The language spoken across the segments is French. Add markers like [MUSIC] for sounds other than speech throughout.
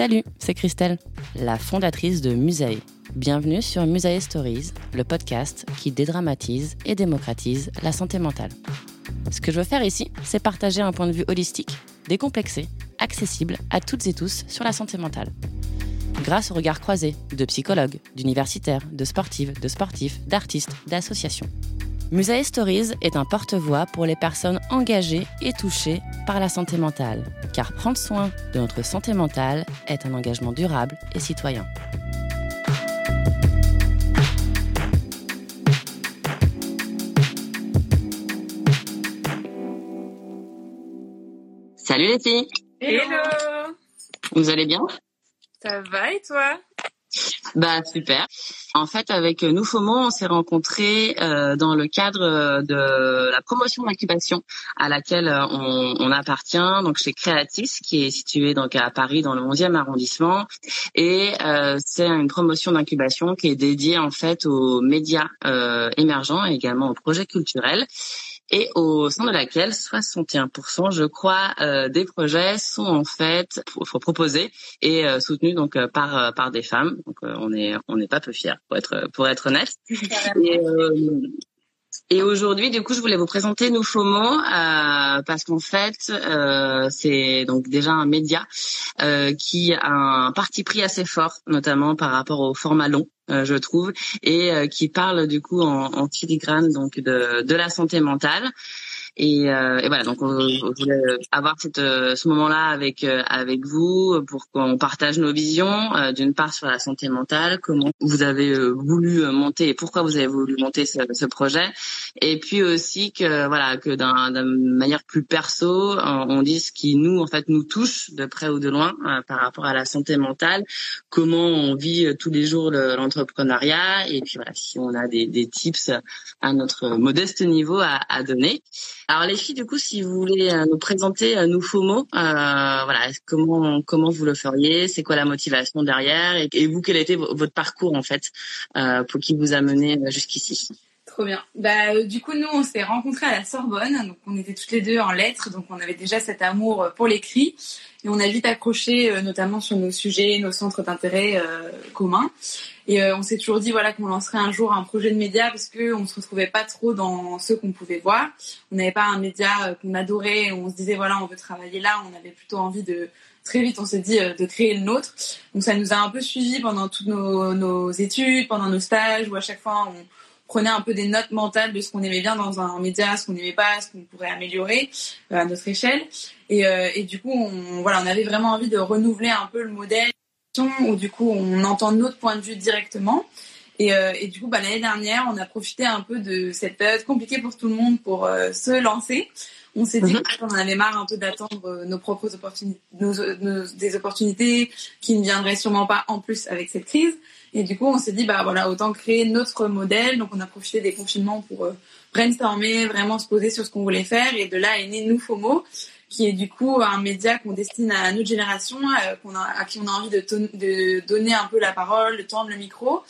Salut, c'est Christelle, la fondatrice de Musae. Bienvenue sur Musae Stories, le podcast qui dédramatise et démocratise la santé mentale. Ce que je veux faire ici, c'est partager un point de vue holistique, décomplexé, accessible à toutes et tous sur la santé mentale. Grâce au regard croisé de psychologues, d'universitaires, de sportives, de sportifs, d'artistes, d'associations. Musae Stories est un porte-voix pour les personnes engagées et touchées par la santé mentale, car prendre soin de notre santé mentale est un engagement durable et citoyen. Salut les filles Hello Vous allez bien? Ça va et toi? Bah super. En fait, avec nous FOMO, on s'est rencontrés euh, dans le cadre de la promotion d'incubation à laquelle on, appartient, donc chez Creatis, qui est situé donc à Paris dans le 11e arrondissement. Et euh, c'est une promotion d'incubation qui est dédiée en fait aux médias euh, émergents et également aux projets culturels et au sein de laquelle 61%, je crois, euh, des projets sont en fait proposés et euh, soutenus donc euh, par euh, par des femmes. Donc on est on n'est pas peu fiers pour être pour être honnête. [LAUGHS] Et, et aujourd'hui, du coup, je voulais vous présenter Nous FOMO euh, parce qu'en fait, euh, c'est donc déjà un média euh, qui a un parti pris assez fort, notamment par rapport au format long, je trouve, et qui parle du coup en, en donc de, de la santé mentale. Et, euh, et, voilà, donc on, on, voulait avoir euh, ce moment-là avec euh, avec vous pour qu'on partage nos visions, euh, d'une part sur la santé mentale, comment vous avez voulu monter pourquoi vous avez voulu monter ce, projet, et puis aussi que voilà que d'une manière plus perso, on dise ce qui nous en fait nous touche de près ou de loin par rapport à la santé mentale, comment on vit tous les jours l'entrepreneuriat, et puis voilà si on a des, tips à notre modeste niveau à donner. Alors les filles, du coup, si vous voulez euh, nous présenter euh, nous FOMO, euh, voilà, comment comment vous le feriez, c'est quoi la motivation derrière, et, vous quel était votre parcours en fait euh, pour qui vous a mené jusqu'ici? Bah, du coup, nous, on s'est rencontrés à la Sorbonne. Donc, on était toutes les deux en lettres. Donc, on avait déjà cet amour pour l'écrit. Et on a vite accroché, notamment sur nos sujets, nos centres d'intérêt euh, communs. Et euh, on s'est toujours dit voilà qu'on lancerait un jour un projet de média parce que on se retrouvait pas trop dans ce qu'on pouvait voir. On n'avait pas un média euh, qu'on adorait. On se disait voilà on veut travailler là. On avait plutôt envie de très vite on s'est dit euh, de créer le nôtre. Donc ça nous a un peu suivi pendant toutes nos, nos études, pendant nos stages où à chaque fois on prenait un peu des notes mentales de ce qu'on aimait bien dans un média, ce qu'on n'aimait pas, ce qu'on pourrait améliorer à notre échelle. Et, et du coup, on, voilà, on avait vraiment envie de renouveler un peu le modèle où du coup on entend notre point de vue directement. Et, euh, et du coup, bah, l'année dernière, on a profité un peu de cette période compliquée pour tout le monde pour euh, se lancer. On s'est dit mhm. qu'on en avait marre un peu d'attendre euh, nos propres opportunités, nos, nos, des opportunités qui ne viendraient sûrement pas en plus avec cette crise. Et du coup, on s'est dit, bah voilà, autant créer notre modèle. Donc, on a profité des confinements pour euh, brainstormer, vraiment se poser sur ce qu'on voulait faire. Et de là est né Nous qui est du coup un média qu'on destine à notre génération, euh, à qui on a envie de, donner un peu la parole, de tendre le micro.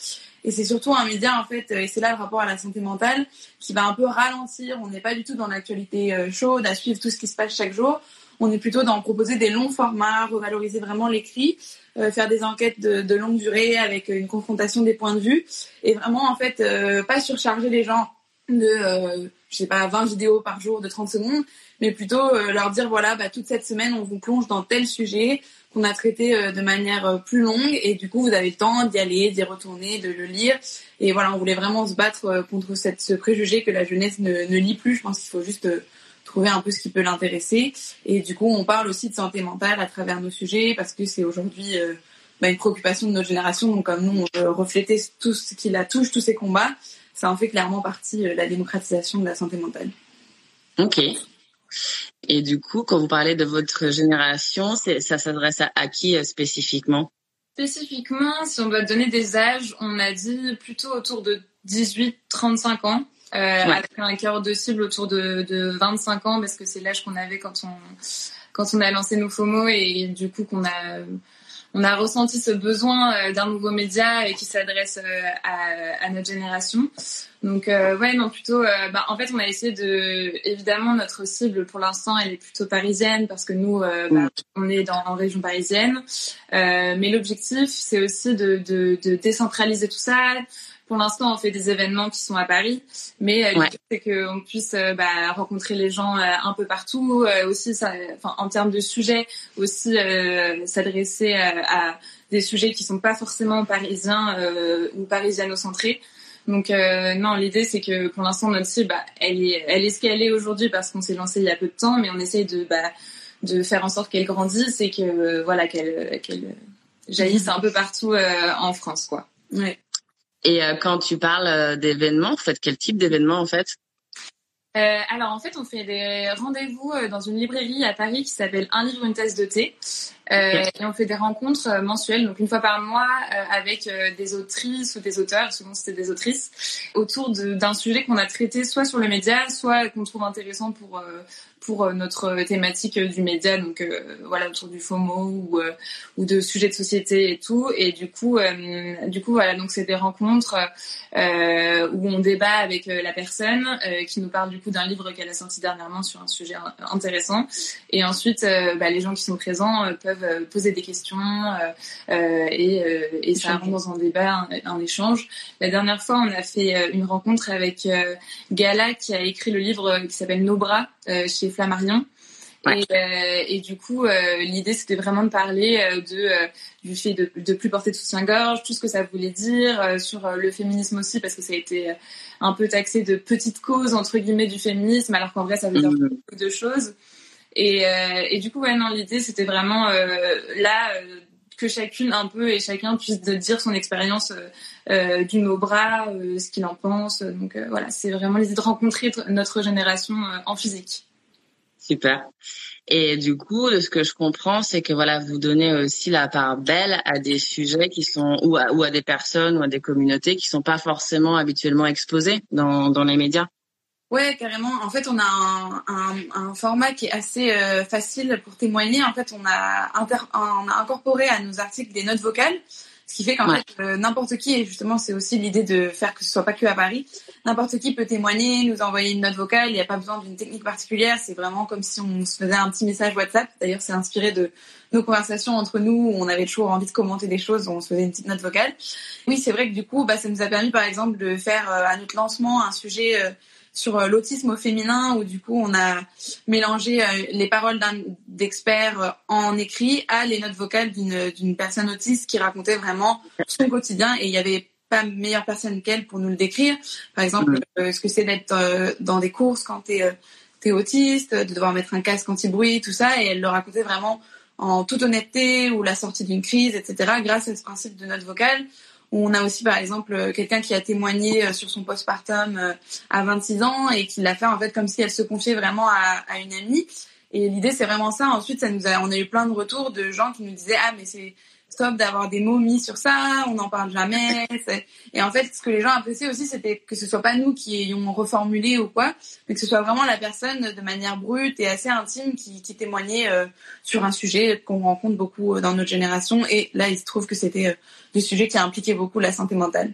Et c'est surtout un média, en fait, et c'est là le rapport à la santé mentale, qui va un peu ralentir. On n'est pas du tout dans l'actualité euh, chaude, à suivre tout ce qui se passe chaque jour. On est plutôt dans proposer des longs formats, revaloriser vraiment l'écrit, euh, faire des enquêtes de, longue durée avec une confrontation des points de vue. Et vraiment, en fait, euh, pas surcharger les gens de, euh, je sais pas, 20 vidéos par jour de 30 secondes, mais plutôt leur dire, voilà, bah, toute cette semaine, on vous plonge dans tel sujet qu'on a traité euh, de manière euh, plus longue et du coup vous avez le temps d'y aller, d'y retourner, de le lire et voilà on voulait vraiment se battre euh, contre cette, ce préjugé que la jeunesse ne, ne lit plus. Je pense qu'il faut juste trouver un peu ce qui peut l'intéresser et du coup on parle aussi de santé mentale à travers nos sujets parce que c'est aujourd'hui bah, une préoccupation de notre génération donc comme nous on veut refléter tout ce qui la touche, tous ces combats, ça en fait clairement partie la démocratisation de la santé mentale. Ok. Et du coup, quand vous parlez de votre génération, ça s'adresse à, qui euh, spécifiquement? Spécifiquement, si on doit donner des âges, on a dit plutôt autour de 18-35 ans. Euh, avec un cœur de cible autour de, de 25 ans parce que c'est l'âge qu'on avait quand on quand on a lancé nos FOMO et du coup qu'on a on a ressenti ce besoin euh, d'un nouveau média et qui s'adresse euh, à, à, notre génération. Donc euh, ouais non plutôt bah, en fait on a essayé de évidemment notre cible pour l'instant elle est plutôt parisienne parce que nous bah, on est dans en région parisienne. Mais l'objectif c'est aussi de, de, de décentraliser tout ça pour l'instant, on fait des événements qui sont à Paris, mais euh, l'idée c'est qu'on puisse euh, bah, rencontrer les gens euh, un peu partout, aussi, ça, en termes de sujets, aussi s'adresser à, des sujets qui sont pas forcément parisiens ou parisiano-centrés. Donc non, l'idée c'est que pour l'instant notre cible, bah, elle est, elle est ce qu'elle est aujourd'hui parce qu'on s'est lancé il y a peu de temps, mais on essaye de bah, de faire en sorte qu'elle grandisse et que voilà qu'elle qu'elle jaillisse un peu partout en France, quoi. Ouais. Et euh, quand tu parles euh, d'événements, quel type d'événements en fait? Euh, alors en fait, on fait des rendez-vous dans une librairie à Paris qui s'appelle Un livre, une tasse de thé. Euh, et on fait des rencontres euh, mensuelles, donc une fois par mois, euh, avec des autrices ou des auteurs, souvent c'était des autrices, autour d'un sujet qu'on a traité soit sur le média, soit qu'on trouve intéressant pour pour notre thématique du média, donc voilà autour du FOMO ou ou de sujets de société et tout. Et du coup, du coup voilà, donc c'est des rencontres où on débat avec la personne qui nous parle du coup d'un livre qu'elle a sorti dernièrement sur un sujet intéressant. Et ensuite, bah, les gens qui sont présents euh, poser des questions euh, euh, et, et ça rentre dans un débat, un, échange. La dernière fois, on a fait une rencontre avec Gala qui a écrit le livre qui s'appelle Nos bras chez Flammarion. Et, et, du coup, l'idée c'était vraiment de parler de du fait de, de plus porter de soutien-gorge, tout ce que ça voulait dire sur le féminisme aussi, parce que ça a été un peu taxé de petite cause entre guillemets du féminisme, alors qu'en vrai ça veut dire mmh. beaucoup de choses. Et, euh, et du coup, ouais, non, l'idée, c'était vraiment euh, là euh, que chacune un peu et chacun puisse dire son expérience euh, du nos bras, ce qu'il en pense. Donc voilà, c'est vraiment l'idée de rencontrer notre génération en physique. Super. Et du coup, ce que je comprends, c'est que voilà, vous donnez aussi la part belle à des sujets qui sont ou à, ou à des personnes ou à des communautés qui sont pas forcément habituellement exposées dans, dans les médias. Ouais, carrément. En fait, on a un, un, un format qui est assez euh, facile pour témoigner. En fait, on a, on a incorporé à nos articles des notes vocales, ce qui fait qu'en fait, euh, n'importe qui, et justement, c'est aussi l'idée de faire que ce soit pas que à Paris, n'importe qui peut témoigner, nous envoyer une note vocale. Il n'y a pas besoin d'une technique particulière. C'est vraiment comme si on se faisait un petit message WhatsApp. D'ailleurs, c'est inspiré de nos conversations entre nous où on avait toujours envie de commenter des choses, on se faisait une petite note vocale. Oui, c'est vrai que du coup, bah, ça nous a permis, par exemple, de faire euh, à notre lancement un sujet sur euh, l'autisme au féminin où du coup on a mélangé euh, les paroles d'experts euh, en écrit à les notes vocales d'une personne autiste qui racontait vraiment son quotidien et il y avait pas meilleure personne qu'elle pour nous le décrire. Par exemple, ce que c'est d'être dans des courses quand t'es es autiste, de devoir mettre un casque anti-bruit, tout ça, et elle le racontait vraiment en toute honnêteté ou la sortie d'une crise, etc. Grâce à ce principe de note vocale, on a aussi par exemple euh, quelqu'un qui a témoigné euh, sur son postpartum euh, à 26 ans et qui l'a fait en fait comme si elle se confiait vraiment à, une amie. Et l'idée c'est vraiment ça. Ensuite, ça nous a, on a eu plein de retours de gens qui nous disaient ah mais c'est stop d'avoir des mots mis sur ça, on n'en parle jamais. Et en fait, ce que les gens appréciaient aussi, c'était que ce soit pas nous qui ayons reformulé ou quoi, mais que ce soit vraiment la personne de manière brute et assez intime qui, témoignait sur un sujet qu'on rencontre beaucoup dans notre génération. Et là, il se trouve que c'était des sujets qui impliquaient beaucoup la santé mentale.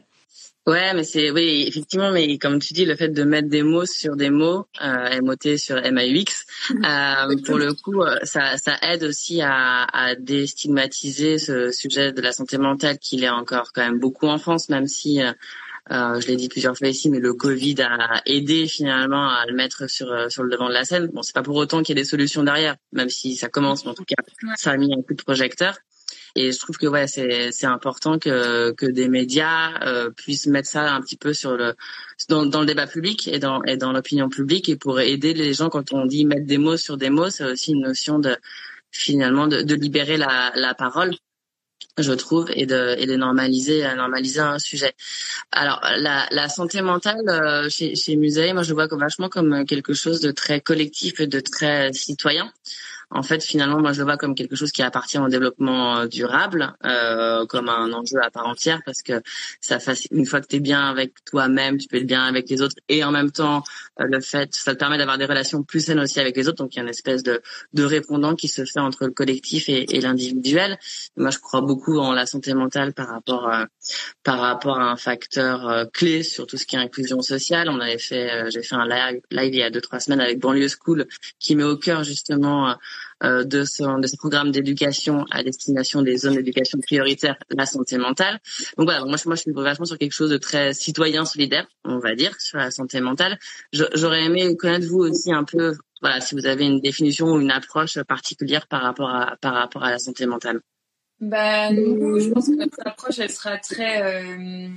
Ouais, mais c'est oui, effectivement, mais comme tu dis, le fait de mettre des mots sur des mots, euh, MOT sur MAUX, [LAUGHS] euh, pour le coup, euh, ça, ça aide aussi à, à déstigmatiser ce sujet de la santé mentale qu'il est encore quand même beaucoup en France, même si euh, euh, je l'ai dit plusieurs fois ici, mais le Covid a aidé finalement à le mettre sur euh, sur le devant de la scène. Bon, c'est pas pour autant qu'il y ait des solutions derrière, même si ça commence, mais en tout cas, ça a mis un coup de projecteur. Et je trouve que ouais, c'est c'est important que que des médias euh, puissent mettre ça un petit peu sur le dans, dans le débat public et dans et dans l'opinion publique et pour aider les gens quand on dit mettre des mots sur des mots, c'est aussi une notion de finalement de, de libérer la, la parole je trouve, et de, et de normaliser, normaliser un sujet. Alors, la, la santé mentale euh, chez, chez Musée, moi, je le vois vachement comme quelque chose de très collectif et de très citoyen en fait, finalement, moi, je le vois comme quelque chose qui appartient au développement euh, durable, euh, comme un enjeu à part entière, parce que ça une fois que tu es bien avec toi-même, tu peux être bien avec les autres, et en même temps, euh, le fait, ça te permet d'avoir des relations plus saines aussi avec les autres, donc il y a une espèce de, de répondant qui se fait entre le collectif et, et l'individuel. Moi, je crois beaucoup en la santé mentale par rapport, euh, par rapport à un facteur clé sur tout ce qui est inclusion sociale. On avait fait, j'ai fait un live, live il y a deux trois semaines avec Banlieue School, qui met au cœur justement de, ce, de ce programme d'éducation à destination des zones d'éducation prioritaire, la santé mentale. Donc voilà, moi, moi je suis vachement sur quelque chose de très citoyen solidaire, on va dire, sur la santé mentale. J'aurais aimé connaître vous aussi un peu, voilà, si vous avez une définition ou une approche particulière par rapport à, par rapport à la santé mentale. Bah, je pense que notre approche, elle sera très, euh,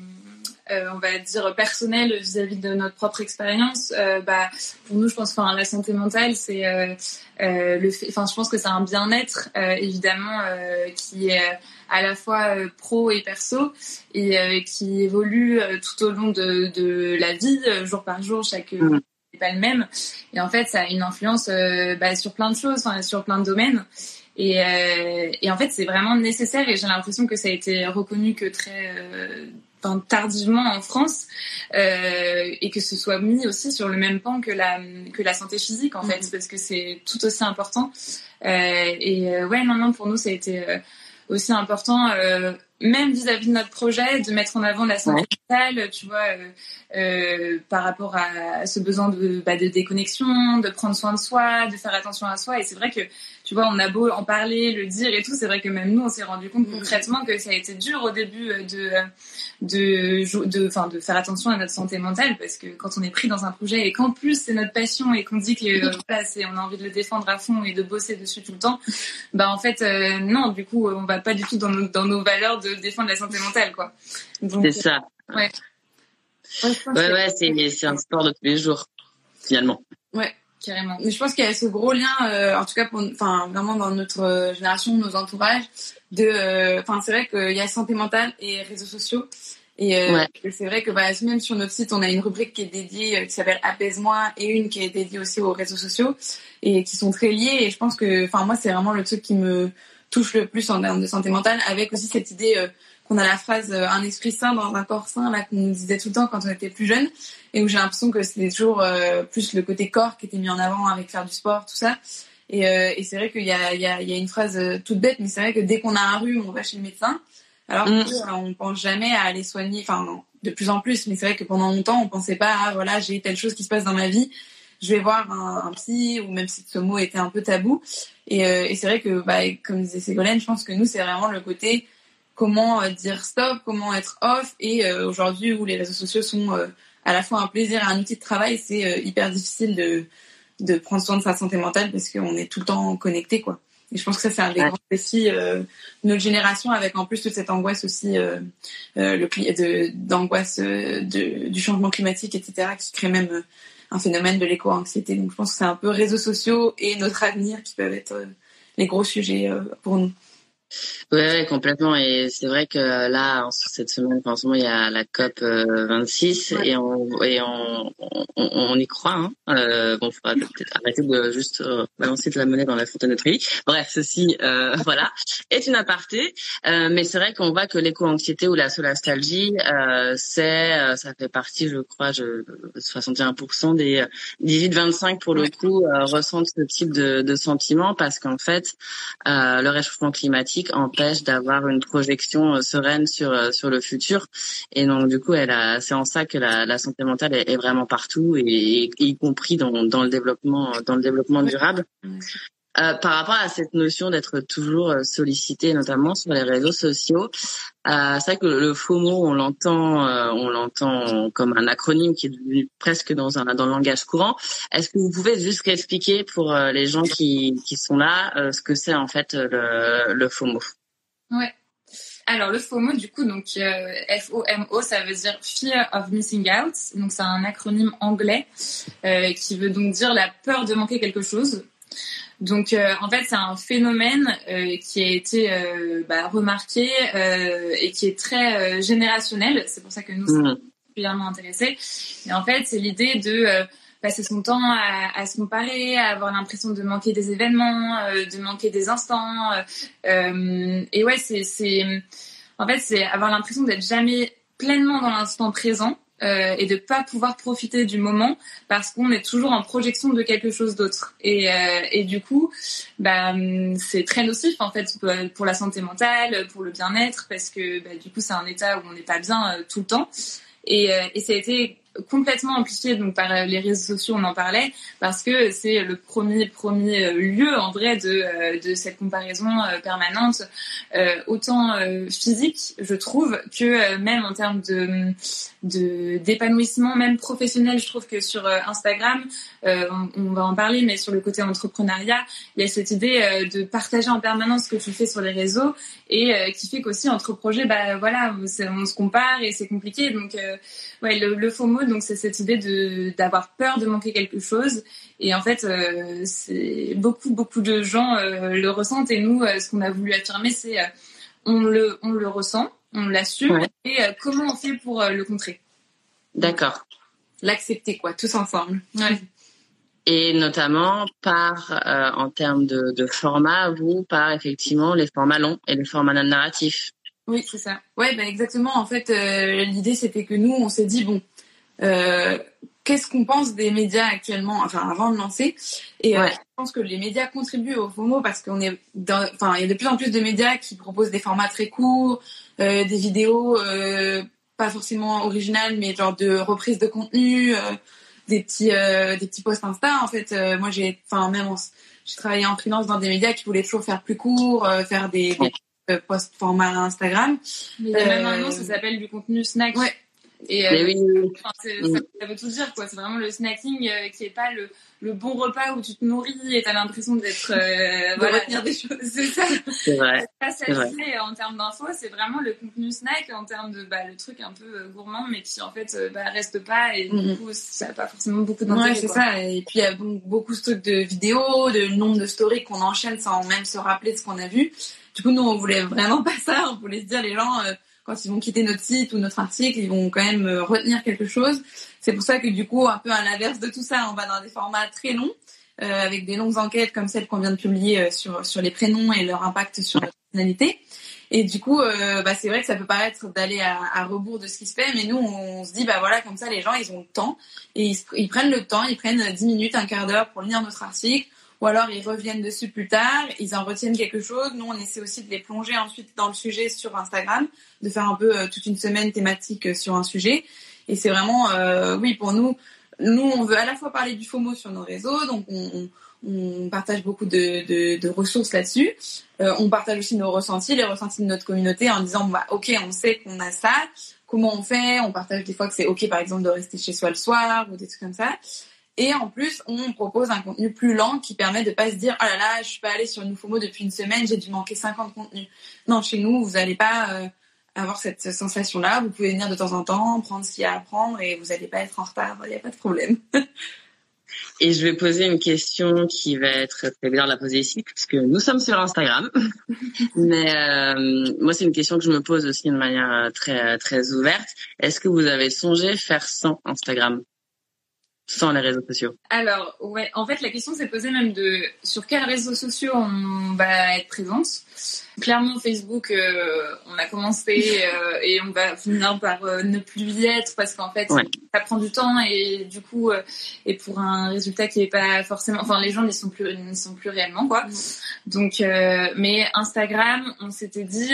euh, on va dire, personnelle vis-à-vis de notre propre expérience. Euh, bah, pour nous, je pense, enfin, la santé mentale, c'est euh, le fait, enfin, je pense que c'est un bien-être, évidemment, qui est à la fois pro et perso et qui évolue tout au long de, de la vie, jour par jour, chaque mmh. n'est pas le même. Et en fait, ça a une influence bah, sur plein de choses, sur plein de domaines. Et, euh, et en fait, c'est vraiment nécessaire et j'ai l'impression que ça a été reconnu que très euh, tardivement en France euh, et que ce soit mis aussi sur le même pan que la que la santé physique en fait mm-hmm. parce que c'est tout aussi important. Euh, et euh, ouais, non, non, pour nous, ça a été aussi important même vis-à-vis de notre projet, de mettre en avant la santé mentale, tu vois, euh, euh, par rapport à ce besoin de, bah, de déconnexion, de prendre soin de soi, de faire attention à soi. Et c'est vrai que, tu vois, on a beau en parler, le dire et tout, c'est vrai que même nous, on s'est rendu compte mm. concrètement que ça a été dur au début de de de, enfin, de faire attention à notre santé mentale, parce que quand on est pris dans un projet et qu'en plus c'est notre passion et qu'on dit que euh, voilà, on a envie de le défendre à fond et de bosser dessus tout le temps, bah en fait euh, non, du coup, on va pas du tout dans nos, dans nos valeurs de défendre la santé mentale, quoi. C'est ça. Euh, ouais. Ouais, ouais, c'est, un sport de tous les jours, finalement. Ouais, carrément. Mais je pense qu'il y a ce gros lien, euh, en tout cas, pour, enfin, vraiment dans notre euh, génération, nos entourages, de, enfin, c'est vrai qu'il y a santé mentale et réseaux sociaux. Et c'est vrai que bah, même sur notre site, on a une rubrique qui est dédiée, qui s'appelle Apaise-moi, et une qui est dédiée aussi aux réseaux sociaux, et qui sont très liés. Et je pense que, enfin, moi, c'est vraiment le truc qui me touche le plus en termes de santé mentale, avec aussi cette idée euh, qu'on a la phrase euh, un esprit sain dans un corps sain, là qu'on nous disait tout le temps quand on était plus jeune, et où j'ai l'impression que c'était toujours euh, plus le côté corps qui était mis en avant avec faire du sport, tout ça. Et, et c'est vrai qu'il y a, il y, a, il y a une phrase toute bête, mais c'est vrai que dès qu'on a un rhume, on va chez le médecin. Alors mm. on pense jamais à aller soigner, enfin de plus en plus, mais c'est vrai que pendant longtemps on pensait pas, ah, voilà j'ai telle chose qui se passe dans ma vie, je vais voir un, psy ou même si ce mot était un peu tabou. Et, euh, et c'est vrai que, bah, comme disait Ségolène, je pense que nous, c'est vraiment le côté comment euh, dire stop, comment être off. Et euh, aujourd'hui, où les réseaux sociaux sont à la fois un plaisir et un outil de travail, c'est hyper difficile de, de prendre soin de sa santé mentale parce qu'on est tout le temps connecté, quoi. Et je pense que ça, c'est un des grands défis de notre génération, avec en plus toute cette angoisse aussi euh, le d'angoisse du changement climatique, etc., qui crée même un phénomène de l'éco-anxiété. Donc je pense que c'est un peu réseaux sociaux et notre avenir qui peuvent être euh, les gros sujets euh, pour nous. Ouais, complètement. Et c'est vrai que là, en cette semaine, en ce moment, il y a la COP 26 euh, et on et on, on, on y croit. Hein. Euh, bon, faudra peut-être arrêter de juste euh, balancer de la monnaie dans la fontaine de Trévi. Bref, ceci, euh, [LAUGHS] voilà, est une aparté. Euh, mais c'est vrai qu'on voit que l'éco-anxiété ou la solastalgie, euh, c'est, ça fait partie, je crois, je, 61% des 18-25 pour le coup ressentent ce type de, de sentiment parce qu'en fait, le réchauffement climatique empêche d'avoir une projection sereine sur sur le futur. Et donc du coup, elle a, c'est en ça que la, la santé mentale est, est, vraiment partout et, y compris dans, dans le développement dans le développement durable. Euh, par rapport à cette notion d'être toujours euh, sollicité, notamment sur les réseaux sociaux, euh, c'est vrai que le FOMO, on l'entend, on l'entend comme un acronyme qui est devenu presque dans un dans le langage courant. Est-ce que vous pouvez juste expliquer pour les gens qui, qui sont là ce que c'est en fait le, le FOMO? Ouais. Alors le FOMO, du coup, donc F-O-M-O, ça veut dire Fear of Missing Out. Donc c'est un acronyme anglais qui veut donc dire la peur de manquer quelque chose. Donc euh, en fait c'est un phénomène euh, qui a été euh, bah, remarqué et qui est très générationnel. C'est pour ça que nous sommes particulièrement intéressés. Et en fait c'est l'idée de passer son temps à, à, se comparer, à avoir l'impression de manquer des événements, de manquer des instants. et ouais c'est c'est en fait c'est avoir l'impression d'être jamais pleinement dans l'instant présent euh, et de pas pouvoir profiter du moment parce qu'on est toujours en projection de quelque chose d'autre. Et, euh, et du coup, bah, c'est très nocif en fait pour la santé mentale, pour le bien-être, parce que bah, du coup c'est un état où on n'est pas bien euh, tout le temps. Et, et ça a été complètement amplifié donc par les réseaux sociaux on en parlait parce que c'est le premier premier euh, lieu en vrai de euh, de cette comparaison permanente autant physique je trouve que même en termes de d'épanouissement même professionnel je trouve que sur Instagram on, va en parler mais sur le côté entrepreneuriat il y a cette idée de partager en permanence ce que tu fais sur les réseaux et qui fait qu'aussi entre projets bah voilà on, se compare et c'est compliqué. Donc ouais, le, le faux donc c'est cette idée de d'avoir peur de manquer quelque chose. Et en fait, euh, c'est beaucoup beaucoup de gens euh, le ressentent. Et nous, euh, ce qu'on a voulu affirmer, c'est on le on le ressent, on l'assume. Et comment on fait pour le contrer? D'accord. L'accepter quoi, tous ensemble. Ouais. Et notamment par, en termes de, de format, vous, par effectivement les formats longs et les formats non narratifs. Oui, c'est ça. Ouais, bah exactement. En fait, euh, l'idée c'était que nous, on s'est dit bon, qu'est-ce qu'on pense des médias actuellement, enfin avant de lancer? Et euh, je pense que les médias contribuent au FOMO parce qu'on est, enfin, il y a de plus en plus de médias qui proposent des formats très courts, des vidéos pas forcément originales, mais genre de reprise de contenu, des petits, des petits posts Insta. En fait, moi j'ai, enfin même, j'ai travaillé en freelance dans des médias qui voulaient toujours faire plus court, faire des, des post format Instagram. Mais même un nom, ça s'appelle du contenu snack. Ouais. Et euh, oui. ça, veut tout dire quoi. C'est vraiment le snacking euh, qui est pas le, le bon repas où tu te nourris et t'as l'impression d'être euh, [LAUGHS] voilà, retenir des choses. [LAUGHS] C'est ça. C'est vrai. Pas satisfait en termes d'infos, c'est vraiment le contenu snack en termes de bah, le truc un peu euh, gourmand mais qui en fait bah, reste pas et du mhm. coup ça a pas forcément beaucoup d'intérêt. Ouais, c'est ça. Et puis il y a beaucoup de trucs de vidéos, de nombre de stories qu'on enchaîne sans même se rappeler de ce qu'on a vu. Du coup, nous, on voulait vraiment [LAUGHS] pas ça. On voulait se dire, les gens, euh, quand ils vont quitter notre site ou notre article, ils vont quand même euh, retenir quelque chose. C'est pour ça que du coup, un peu à l'inverse de tout ça, on va dans des formats très longs, euh, avec des longues enquêtes comme celle qu'on vient de publier sur sur les prénoms et leur impact sur la personnalité. Et du coup, bah, c'est vrai que ça peut paraître d'aller à, à, rebours de ce qui se fait, mais nous, on, se dit, bah voilà, comme ça, les gens, ils ont le temps et ils, ils prennent le temps, ils prennent 10 minutes, un quart d'heure pour lire notre article ou alors ils reviennent dessus plus tard, ils en retiennent quelque chose. Nous, on essaie aussi de les plonger ensuite dans le sujet sur Instagram, de faire un peu euh, toute une semaine thématique euh, sur un sujet. Et c'est vraiment, euh, oui, pour nous, nous, on veut à la fois parler du FOMO sur nos réseaux, donc on, partage beaucoup de ressources là-dessus. Euh, on partage aussi nos ressentis, les ressentis de notre communauté en disant, bah, ok, on sait qu'on a ça, comment on fait? On partage des fois que c'est ok, par exemple, de rester chez soi le soir ou des trucs comme ça. Et en plus, on propose un contenu plus lent qui permet de pas se dire oh là là, je suis pas allée sur Noufomo depuis une semaine, j'ai dû manquer 50 contenus. Non, chez nous, vous n'allez pas euh, avoir cette sensation-là. Vous pouvez venir de temps en temps, prendre ce qu'il y a à prendre et vous n'allez pas être en retard. Il n'y a pas de problème. [LAUGHS] et je vais poser une question qui va être très bien de la poser ici, puisque nous sommes sur Instagram. [LAUGHS] Mais euh, moi, c'est une question que je me pose aussi de manière très très ouverte. Est-ce que vous avez songé faire sans Instagram? Sans les réseaux sociaux Alors, ouais, en fait, la question s'est posée même de sur quels réseaux sociaux on va être présente. Clairement, Facebook, euh, on a commencé euh, et on va finir par euh, ne plus y être parce qu'en fait, ça prend du temps et du coup, et pour un résultat qui est pas forcément, enfin, les gens n'y sont plus, n'y sont plus réellement, quoi. Mm. Donc, mais Instagram, on s'était dit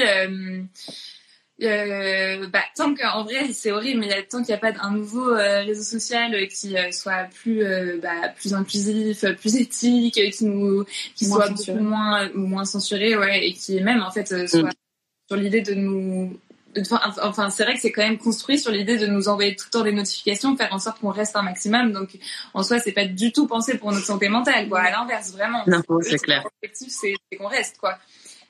euh, bah, tant qu'en vrai c'est horrible mais tant qu'il n'y a pas un nouveau euh, réseau social qui euh, soit plus euh, bah, plus inclusif plus éthique qui nous qui soit beaucoup moins moins censuré ouais et qui est même en fait soit mm. sur l'idée de nous enfin c'est vrai que c'est quand même construit sur l'idée de nous envoyer tout le temps des notifications faire en sorte qu'on reste un maximum. Donc en soi c'est pas du tout pensé pour notre santé mentale quoi à l'inverse vraiment. Non c'est clair. l'objectif c'est qu'on reste quoi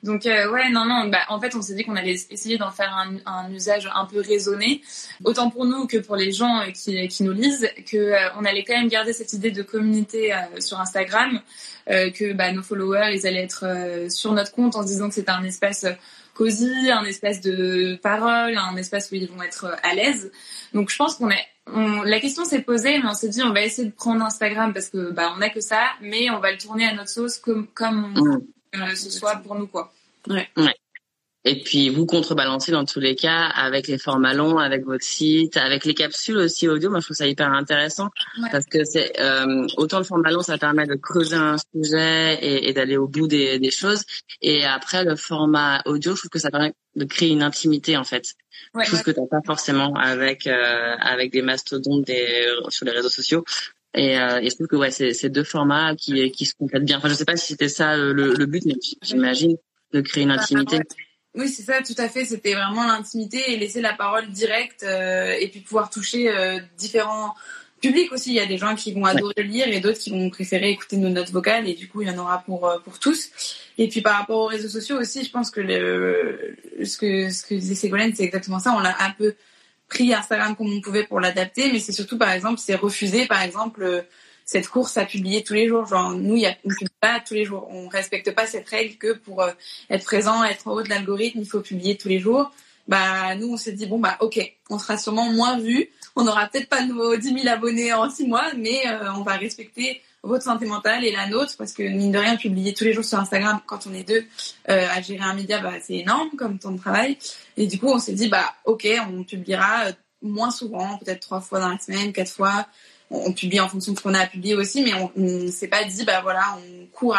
donc euh, ouais, non, non. Bah, en fait, on s'est dit qu'on allait essayer d'en faire un, un, usage un peu raisonné, autant pour nous que pour les gens euh, qui, qui nous lisent, que euh, on allait quand même garder cette idée de communauté sur Instagram, que bah, nos followers, ils allaient être sur notre compte en se disant que c'était un espace cosy, un espace de parole, un espace où ils vont être à l'aise. Donc je pense qu'on est on, la question s'est posée, mais on s'est dit on va essayer de prendre Instagram parce que bah on a que ça, mais on va le tourner à notre sauce comme comme on, ce soit pour nous quoi. Ouais. ouais. Et puis vous contrebalancez dans tous les cas avec les formats longs, avec votre site, avec les capsules aussi audio. Moi, je trouve ça hyper intéressant parce que c'est euh, autant le format long, ça permet de creuser un sujet et, et d'aller au bout des, des, choses. Et après, le format audio, je trouve que ça permet de créer une intimité en fait. Ouais, chose que t'as pas forcément avec euh, avec des mastodontes des, sur les réseaux sociaux. Et, euh, et je trouve que ouais, c'est, deux formats qui, qui se complètent bien. Enfin, je sais pas si c'était ça le, le but, mais j'imagine de créer une intimité. Oui, c'est ça, tout à fait. C'était vraiment l'intimité et laisser la parole directe euh, et puis pouvoir toucher euh, différents publics aussi. Il y a des gens qui vont adorer lire et d'autres qui vont préférer écouter nos notes vocales et du coup, il y en aura pour euh, pour tous. Et puis par rapport aux réseaux sociaux aussi, je pense que le, ce que ce que disait Ségolène, c'est exactement ça. On l'a un peu pris Instagram comme on pouvait pour l'adapter, mais c'est surtout, par exemple, c'est refuser, par exemple, euh, cette course à publier tous les jours. Genre, nous, il y a, on publie pas tous les jours. On respecte pas cette règle que pour euh, être présent, être en haut de l'algorithme, il faut publier tous les jours. Bah, nous, on s'est dit, bon, bah, ok, on sera sûrement moins vu. On n'aura peut-être pas nos 10 000 abonnés en 6 mois, mais euh, on va respecter votre santé mentale et la nôtre, parce que mine de rien, publier tous les jours sur Instagram quand on est deux euh, à gérer un média, bah, c'est énorme comme temps de travail. Et du coup, on s'est dit, bah, ok, on publiera euh, moins souvent, peut-être trois fois dans la semaine, quatre fois. On, publie en fonction de ce qu'on a à publier aussi, mais on, ne s'est pas dit, bah voilà, on court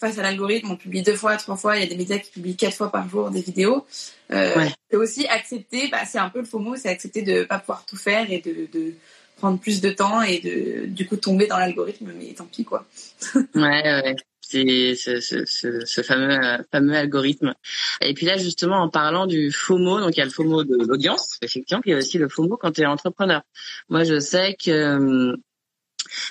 face à l'algorithme, on publie deux fois, trois fois. Il y a des médias qui publient quatre fois par jour des vidéos. Euh, C'est aussi accepter, bah, c'est un peu le faux mot, c'est accepter de pas pouvoir tout faire et de, de prendre plus de temps et de du coup tomber dans l'algorithme mais tant pis quoi. [LAUGHS] Ouais ouais. C'est ce, ce, ce, fameux fameux algorithme. Et puis là justement en parlant du FOMO donc il y a le FOMO de l'audience effectivement puis il y a aussi le FOMO quand tu es entrepreneur. Moi je sais que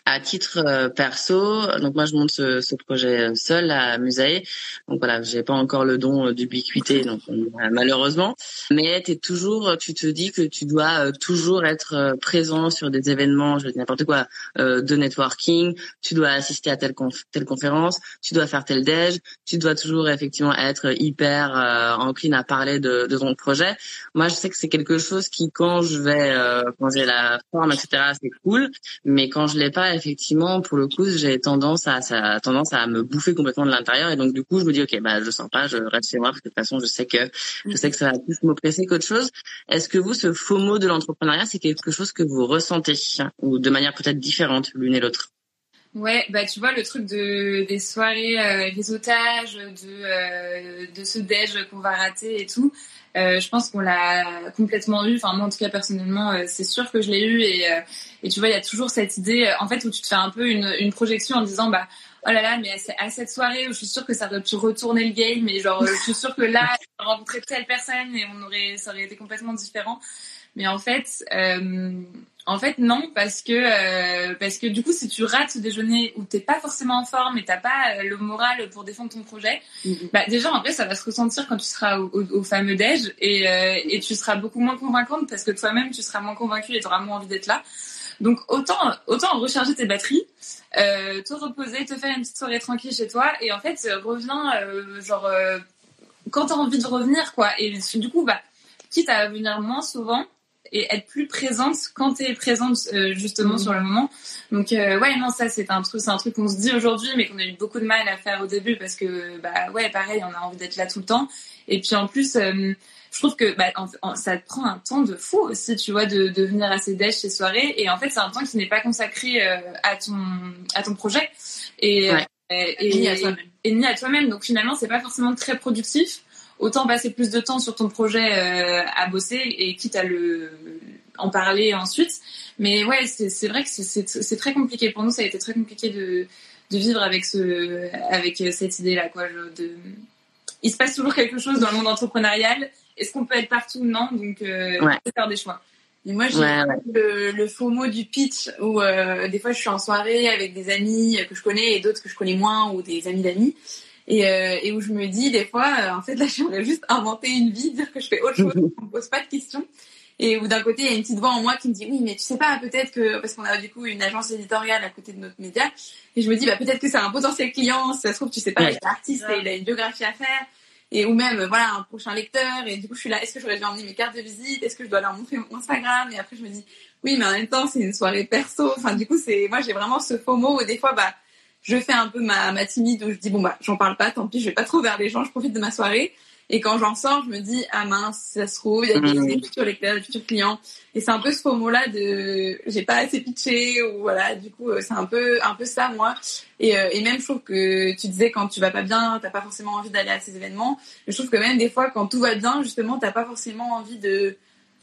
à titre euh, perso, donc moi je monte ce, projet seul à Musae. Donc voilà, j'ai pas encore le don euh, d'ubiquité, donc euh, malheureusement. Mais es toujours, tu te dis que tu dois toujours être présent sur des événements, je n'importe quoi, de networking. Tu dois assister à telle, telle conférence, tu dois faire tel déj, tu dois toujours effectivement être hyper encline à parler de, ton projet. Moi, je sais que c'est quelque chose qui, quand je vais, quand j'ai la forme, etc., c'est cool. Mais quand je l'ai pas, effectivement, pour le coup, j'ai tendance à, ça tendance à me bouffer complètement de l'intérieur. Et donc, du coup, je me dis, OK, bah, je sens pas, je reste chez moi parce que de toute façon, je sais que, je sais que ça va plus m'oppresser qu'autre chose. Est-ce que vous, ce faux mot de l'entrepreneuriat, c'est quelque chose que vous ressentez ou de manière peut-être différente l'une et l'autre? Ouais, bah tu vois le truc de des soirées euh, réseautage, de euh, de ce déj qu'on va rater et tout. Euh, je pense qu'on l'a complètement eu. Enfin moi en tout cas personnellement, euh, c'est sûr que je l'ai eu et euh, et tu vois il y a toujours cette idée en fait où tu te fais un peu une une projection en disant bah oh là là mais à, cette soirée où je suis sûre que ça aurait pu retourner le game mais genre je suis sûre que là [LAUGHS] j'aurais rencontré telle personne et on aurait ça aurait été complètement différent. Mais en fait, euh, en fait, non, parce que euh, parce que du coup, si tu rates ce déjeuner où t'es pas forcément en forme et t'as pas euh, le moral pour défendre ton projet, mm-hmm. bah déjà en vrai, ça va se ressentir quand tu seras au, fameux déj et euh, et tu seras beaucoup moins convaincante parce que toi-même tu seras moins convaincu et tu auras moins envie d'être là. Donc autant autant recharger tes batteries, te reposer, te faire une petite soirée tranquille chez toi et en fait reviens genre quand t'as envie de revenir quoi et du coup bah quitte à venir moins souvent et être plus présente quand tu es présente euh, justement mm. sur le moment. Donc euh, ouais, non, ça c'est un truc, c'est un truc qu'on se dit aujourd'hui, mais qu'on a eu beaucoup de mal à faire au début parce que bah ouais, pareil, on a envie d'être là tout le temps. Et puis en plus, euh, je trouve que bah, ça te prend un temps de fou aussi, tu vois, de, de venir à ces déj, ces soirées. Et en fait, c'est un temps qui n'est pas consacré à ton à ton projet et et, ni à toi-même. Et, ni à toi-même. Donc finalement, c'est pas forcément très productif autant passer plus de temps sur ton projet euh, à bosser et quitte à le en parler ensuite. Mais ouais, c'est vrai que c'est très compliqué pour nous. Ça a été très compliqué de, de vivre avec ce avec cette idée là quoi. De, il se passe toujours quelque chose dans le monde entrepreneurial. Est-ce qu'on peut être partout? Non. Donc euh, ouais. faire des choix. Et moi, j'ai le, le faux mot du pitch où euh, des fois je suis en soirée avec des amis que je connais et d'autres que je connais moins ou des amis d'amis et, euh, et où je me dis des fois, euh, en fait, là, [LAUGHS] j'aimerais juste inventer une vie, dire que je fais autre chose, qu'on me pose pas de questions. Et où d'un côté, il y a une petite voix en moi qui me dit oui, mais tu sais pas, peut-être que parce qu'on a du coup une agence éditoriale à côté de notre média, et je me dis bah peut-être que c'est un potentiel client, si ça se trouve tu sais pas, il est artiste et il a une biographie à faire, et ou même voilà un prochain lecteur, et du coup je suis là, est-ce que j'aurais dû emmener mes cartes de visite, est-ce que je dois leur montrer mon Instagram, et après je me dis oui, mais en même temps c'est une soirée perso, enfin du coup c'est moi j'ai vraiment ce faux mot où des fois bah je fais un peu ma, ma timide où je dis bon bah j'en parle pas, tant pis, je vais pas trop vers les gens, je profite de ma soirée. Et quand j'en sors, je me dis ah mince, ça se trouve, il y a des, mmh. futurs lecteurs, des futurs clients. Et c'est un peu ce mot là de j'ai pas assez pitché ou voilà. Du coup, euh, c'est un peu un peu ça moi. Et, euh, et même je trouve que tu disais quand tu vas pas bien, t'as pas forcément envie d'aller à ces événements. je trouve que même des fois quand tout va bien, justement, t'as pas forcément envie de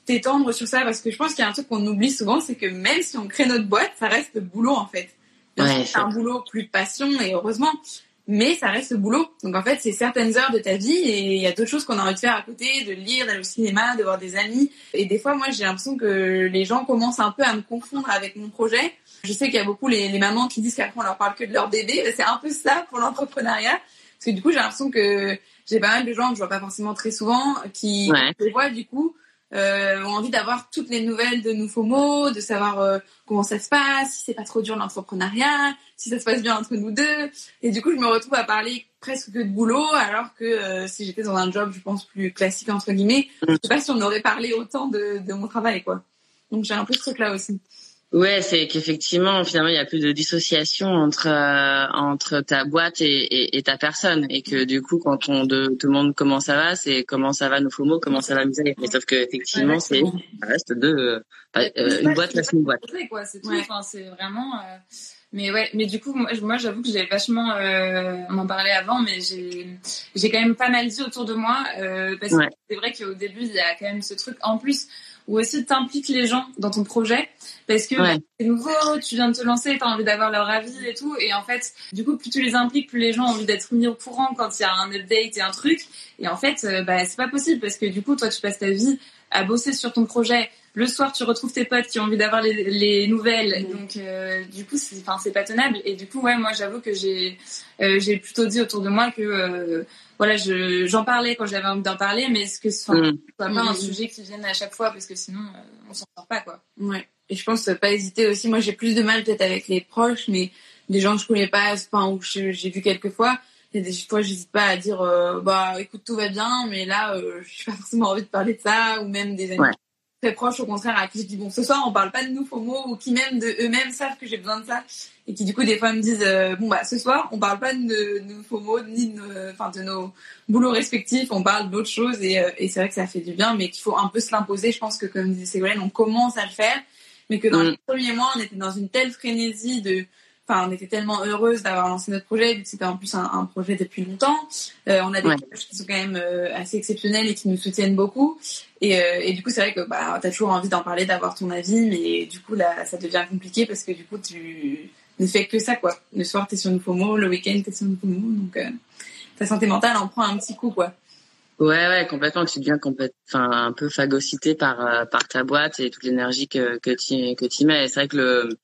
t'étendre sur ça parce que je pense qu'il y a un truc qu'on oublie souvent, c'est que même si on crée notre boîte, ça reste boulot en fait c'est un boulot plus de passion et heureusement, mais ça reste le boulot. Donc en fait, c'est certaines heures de ta vie et il y a d'autres choses qu'on a envie de faire à côté, de lire, d'aller au cinéma, de voir des amis. Et des fois, moi, j'ai l'impression que les gens commencent un peu à me confondre avec mon projet. Je sais qu'il y a beaucoup les, les mamans qui disent qu'après on leur parle que de leur bébé. C'est un peu ça pour l'entrepreneuriat. Parce que du coup, j'ai l'impression que j'ai pas mal de gens que je vois pas forcément très souvent qui ouais. voient du coup euh, ont envie d'avoir toutes les nouvelles de Nouveau Mots, de savoir euh, comment ça se passe, si c'est pas trop dur l'entrepreneuriat, si ça se passe bien entre nous deux. Et du coup, je me retrouve à parler presque que de boulot, alors que euh, si j'étais dans un job, je pense, plus classique, entre guillemets, je sais pas si on aurait parlé autant de, de mon travail, quoi. Donc j'ai un peu ce truc-là aussi. Ouais, c'est qu'effectivement, finalement, il y a plus de dissociation entre euh, entre ta boîte et, et, et, ta personne, et que du coup, quand on de, te demande comment ça va, c'est comment ça va nos FOMO, comment ça va Misaï. Mais sauf que effectivement, c'est ça reste deux euh, euh une boîte reste une boîte. Enfin, c'est vraiment. Euh, mais ouais, mais du coup, moi, moi j'avoue que j'avais vachement, euh, on en parlait avant, mais j'ai, j'ai quand même pas mal dit autour de moi, euh, parce que c'est vrai qu'au début, il y a quand même ce truc. En plus, ou aussi t'impliques les gens dans ton projet parce que c'est nouveau, tu viens de te lancer, t'as envie d'avoir leur avis et tout et en fait du coup plus tu les impliques, plus les gens ont envie d'être mis au courant quand il y a un update et un truc et en fait euh, bah c'est pas possible parce que du coup toi tu passes ta vie à bosser sur ton projet le soir tu retrouves tes potes qui ont envie d'avoir les, les, nouvelles mmh. donc euh, du coup c'est enfin c'est pas tenable et du coup ouais moi j'avoue que j'ai euh, j'ai plutôt dit autour de moi que voilà, je, j'en parlais quand j'avais envie d'en parler, mais est-ce que ce soit, mm. pas un mm. sujet qui vienne à chaque fois parce que sinon euh, on s'en sort pas quoi. Ouais. Et je pense pas hésiter aussi. Moi, j'ai plus de mal peut-être avec les proches, mais des gens que je connais pas, enfin ou j'ai vu quelques fois. Et des fois, j'hésite pas à dire, euh, bah, écoute, tout va bien, mais là, euh, [LAUGHS] je pas forcément envie de parler de ça, ou même des amis très proches, au contraire, à qui je dis, bon, ce soir, on parle pas de nous, mots ou qui même de eux-mêmes savent que j'ai besoin de ça. Et qui du coup des fois me disent euh, bon bah ce soir on parle pas de, nos faux mots ni de nos, enfin de nos boulots respectifs on parle d'autres choses. Et, euh, et c'est vrai que ça fait du bien mais qu'il faut un peu se l'imposer. Je pense que comme disait Ségolène on commence à le faire. Mais que dans mm. les premiers mois on était dans une telle frénésie de enfin on était tellement heureuse d'avoir lancé notre projet c'était en plus un, un, projet depuis longtemps euh, on a des qui sont quand même assez exceptionnels et qui nous soutiennent beaucoup et, et du coup c'est vrai que bah t'as toujours envie d'en parler d'avoir ton avis mais du coup là ça devient compliqué parce que du coup tu ne fait que ça, quoi. Le soir, t'es sur une FOMO, le week-end, t'es sur une FOMO, donc euh, ta santé mentale en prend un petit coup, quoi. Ouais, ouais, complètement. Tu deviens enfin, un peu phagocyté par euh, par ta boîte et toute l'énergie que que tu que tu mets. C'est vrai que le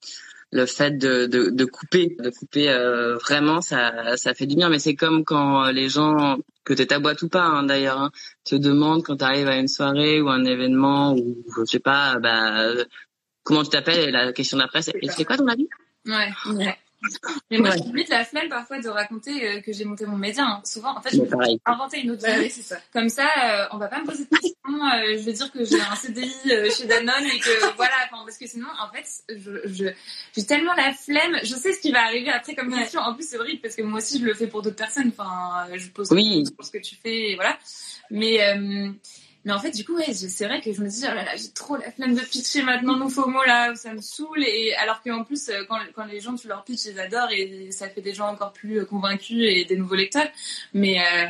le fait de, de, de couper, de couper euh, vraiment, ça, ça fait du bien. Mais c'est comme quand les gens, que t'es ta boîte ou pas hein, d'ailleurs, hein, te demandent quand tu arrives à une soirée ou un événement ou je sais pas, bah, comment tu t'appelles La question d'après, c'est, c'est quoi ton avis? Ouais. Mais moi, j'ai limite la flemme parfois de raconter euh, que j'ai monté mon média. Hein. Souvent, en fait, je vais inventer une autre vie. ça. Comme ça, euh, on va pas me poser de questions. Euh, je vais dire que j'ai un CDI chez Danone et que voilà, parce que sinon, en fait, je, j'ai tellement la flemme. Je sais ce qui va arriver après comme question. En plus, c'est horrible parce que moi aussi, je le fais pour d'autres personnes. Enfin, je pose oui. pour ce que tu fais, et voilà. Mais mais en fait, du coup, ouais, c'est vrai que je me dis, oh là là, j'ai trop la flemme de pitcher maintenant nos faux mots là, ça me saoule. Et alors qu'en plus, euh, quand, quand les gens, tu leur pitches, ils adorent et ça fait des gens encore plus euh, convaincus et des nouveaux lecteurs. Mais, euh,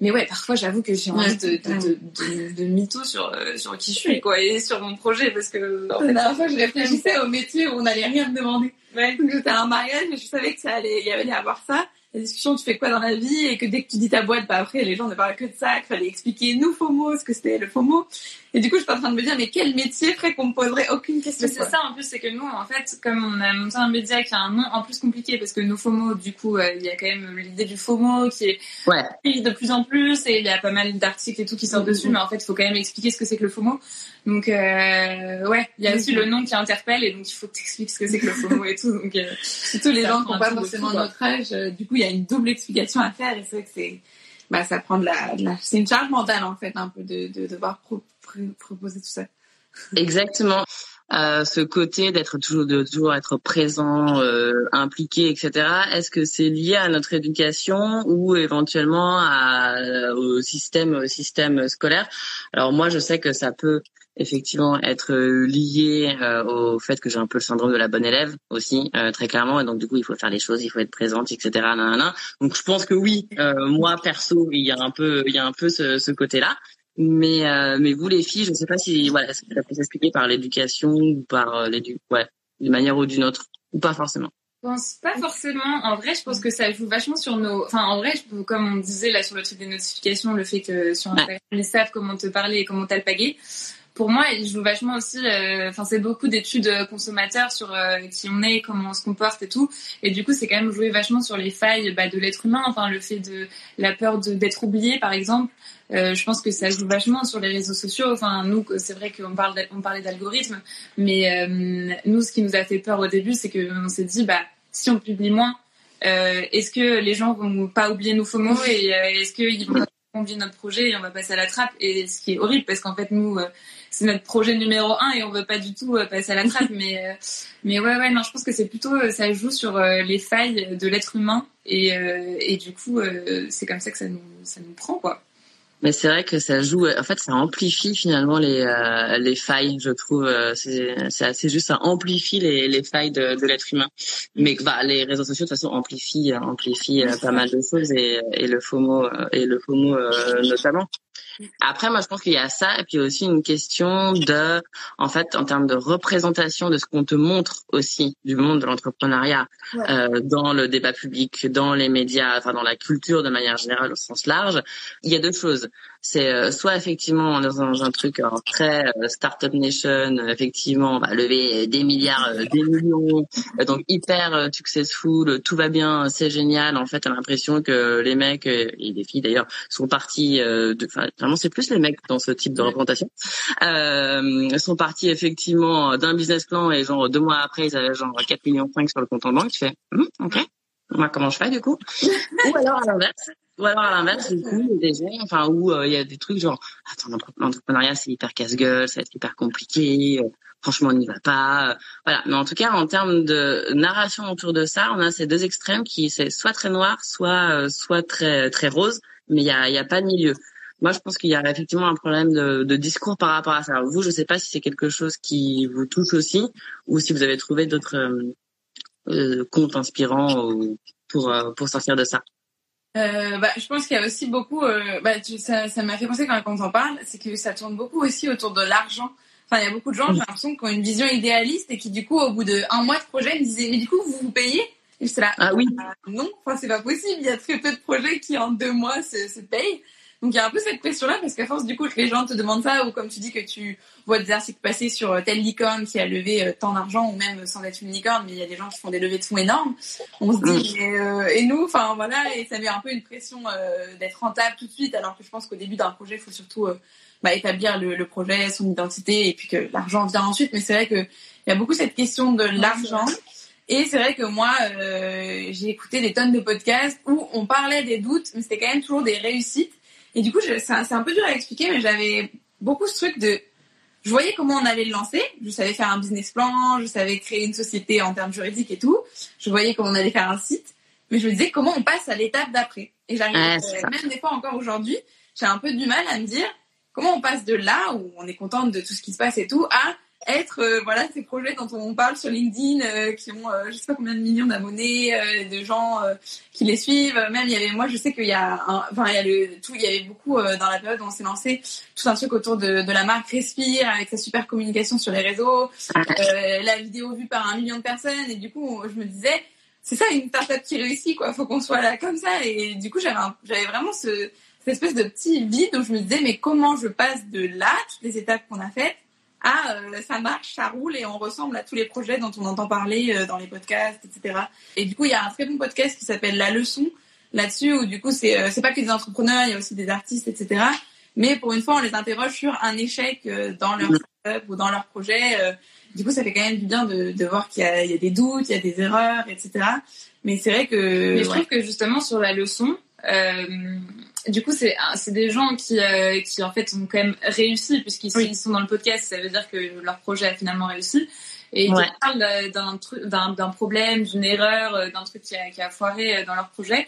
mais ouais, parfois, j'avoue que j'ai envie de, de, de, de, mytho sur, sur qui je suis, quoi, et sur mon projet parce que. En fait, la dernière fois, je réfléchissais au métier où on n'allait rien me demander. Ouais. Donc, j'étais à un mariage, mais je savais que ça allait, il y allait avoir ça la discussion tu fais quoi dans la vie et que dès que tu dis ta boîte bah après les gens ne parlent que de ça qu'il fallait expliquer nous FOMO ce que c'était le FOMO. Et du coup je suis en train de me dire mais quel métier ferait qu'on me poserait aucune question c'est ça en plus c'est que nous en fait comme on a monté un média qui a un nom en plus compliqué parce que nos FOMO du coup euh, il y a quand même l'idée du FOMO qui est ouais. de plus en plus et il y a pas mal d'articles et tout qui sortent mm-hmm. dessus mais en fait il faut quand même expliquer ce que c'est que le FOMO. Donc euh, ouais il y a aussi le nom qui interpelle et donc il faut que tu expliques ce que c'est que le [LAUGHS] FOMO et tout donc euh, surtout les gens qui n'ont pas forcément notre âge du coup il y a une double explication à faire et c'est vrai que c'est bah ça prend la, c'est une charge mentale en fait un peu de, de, devoir proposer tout ça. [LAUGHS] Exactement. Euh, ce côté d'être toujours de toujours être présent euh, impliqué etc est-ce que c'est lié à notre éducation ou éventuellement à, au système au système scolaire? Alors moi je sais que ça peut effectivement être euh, lié euh, au fait que j'ai un peu le syndrome de la bonne élève aussi euh, très clairement. Et donc du coup il faut faire les choses il faut être présente etc donc je pense que oui moi perso il y a un peu il y a un peu ce, ce côté là mais mais vous les filles je ne sais pas si voilà ça peut s'expliquer par l'éducation ou par l'édu ouais d'une manière ou d'une autre ou pas forcément? Je pense pas forcément. En vrai, je pense que ça joue vachement sur nos. Enfin, en vrai, comme on disait là sur le truc des notifications, le fait que sur Instagram, ils savent comment te parler et comment t'alpaguer pour moi, il joue vachement aussi. Euh, enfin, c'est beaucoup d'études consommateurs sur euh, qui on est, comment on se comporte et tout. Et du coup, c'est quand même jouer vachement sur les failles bah, de l'être humain. Enfin, le fait de la peur d'être oublié, par exemple. Euh, je pense que ça joue vachement sur les réseaux sociaux. Enfin, nous, c'est vrai qu'on parle, on parlait d'algorithme, mais nous, ce qui nous a fait peur au début, c'est qu'on s'est dit, bah, si on publie moins, est-ce que les gens vont pas oublier nos faux mots et est-ce qu'ils vont oublier notre projet et on va passer à la trappe? Et ce qui est horrible, parce qu'en fait, nous c'est notre projet numéro un et on veut pas du tout euh, passer à la trappe. [LAUGHS] mais euh, mais ouais ouais non, je pense que c'est plutôt euh, ça joue sur les failles de l'être humain et et du coup c'est comme ça que ça nous ça nous prend quoi. Mais c'est vrai que ça joue, en fait, ça amplifie finalement les les failles, je trouve. c'est c'est assez juste, ça amplifie les les failles de, de l'être humain. Mais bah les réseaux sociaux de toute façon amplifient amplifient pas mal de choses et et le FOMO et le FOMO notamment. Après, moi, je pense qu'il y a ça, et puis aussi une question de, en fait, en termes de représentation de ce qu'on te montre aussi du monde de l'entrepreneuriat euh, dans le débat public, dans les médias, enfin dans la culture de manière générale au sens large. Il y a deux choses c'est euh, soit effectivement dans un, truc euh, très euh, startup nation, effectivement, on va lever des milliards, des millions, donc hyper successful, tout va bien, c'est génial. En fait, t'as l'impression que les mecs et les filles d'ailleurs sont partis. de, enfin, vraiment, c'est plus les mecs dans ce type de représentation, sont partis effectivement d'un business plan et genre deux mois après, ils avaient genre 4 millions 5 sur le compte en banque. Tu fais, hum, ok, moi comment je fais du coup? Ou alors à l'inverse ou alors à l'inverse, du coup, des gens, enfin, où euh, il y a des trucs genre, attends, l'entrepreneuriat c'est hyper casse-gueule, ça va être hyper compliqué, euh, franchement on n'y va pas, euh, voilà. Mais en tout cas, en termes de narration autour de ça, on a ces deux extrêmes qui c'est soit très noir, soit soit très très rose, mais il y a y a pas de milieu. Moi, je pense qu'il y a effectivement un problème de, de discours par rapport à ça. vous, je sais pas si c'est quelque chose qui vous touche aussi, ou si vous avez trouvé d'autres comptes inspirants pour pour sortir de ça. Euh, bah, je pense qu'il y a aussi beaucoup, euh, bah, tu, ça, ça m'a fait penser quand, on en parle, c'est que ça tourne beaucoup aussi autour de l'argent. Enfin, il y a beaucoup de gens, j'ai l'impression, qui ont une vision idéaliste et qui, du coup, au bout d'un mois de projet, me disaient, mais du coup, vous vous payez? Et je là, ah oui. Bah, non, enfin, c'est pas possible. Il y a très peu de projets qui, en deux mois, se, se payent. Donc il y a un peu cette pression-là parce qu'à force du coup que les gens te demandent ça ou comme tu dis que tu vois des articles passer sur euh, telle licorne qui a levé euh, tant d'argent ou même sans être une licorne, mais il y a des gens qui font des levées de fonds énormes. On se dit euh, et nous, enfin voilà, et ça met un peu une pression d'être rentable tout de suite alors que je pense qu'au début d'un projet, il faut surtout bah, établir le, le, projet, son identité et puis que l'argent vient ensuite. Mais c'est vrai que il y a beaucoup cette question de l'argent Et c'est vrai que moi, euh, j'ai écouté des tonnes de podcasts où on parlait des doutes, mais c'était quand même toujours des réussites. Et du coup, c'est un, peu dur à expliquer, mais j'avais beaucoup ce truc de... Je voyais comment on allait le lancer. Je savais faire un business plan, je savais créer une société en termes juridiques et tout. Je voyais comment on allait faire un site. Mais je me disais comment on passe à l'étape d'après. Et j'arrive, euh, même des fois encore aujourd'hui, j'ai un peu du mal à me dire comment on passe de là, où on est contente de tout ce qui se passe et tout, à être euh, voilà ces projets dont on parle sur LinkedIn euh, qui ont euh, je sais pas combien de millions d'abonnés de gens qui les suivent. Même il y avait moi je sais qu'il y a enfin il y a le tout il y avait beaucoup dans la période où on s'est lancé tout un truc autour de, la marque Respire avec sa super communication sur les réseaux la vidéo vue par un million de personnes. Et du coup je me disais c'est ça une startup qui réussit quoi. Faut qu'on soit là comme ça. Et du coup j'avais j'avais vraiment ce cette espèce de petit vide où je me disais mais comment je passe de là toutes les étapes qu'on a faites ah, euh, ça marche, ça roule et on ressemble à tous les projets dont on entend parler euh, dans les podcasts, etc. Et du coup, il y a un très bon podcast qui s'appelle La Leçon là-dessus où du coup, c'est euh, c'est pas que des entrepreneurs, il y a aussi des artistes, etc. Mais pour une fois, on les interroge sur un échec dans leur startup ou dans leur projet. du coup, ça fait quand même du bien de, de voir qu'il y, y, a des doutes, il y a des erreurs, etc. Mais c'est vrai que... Mais je trouve que justement, sur La Leçon, du coup, c'est c'est des gens qui euh, qui en fait ont quand même réussi puisqu'ils sont dans le podcast, ça veut dire que leur projet a finalement réussi. Et ils parlent d'un truc, d'un problème, d'une erreur, euh, d'un truc qui a, qui a foiré euh, dans leur projet.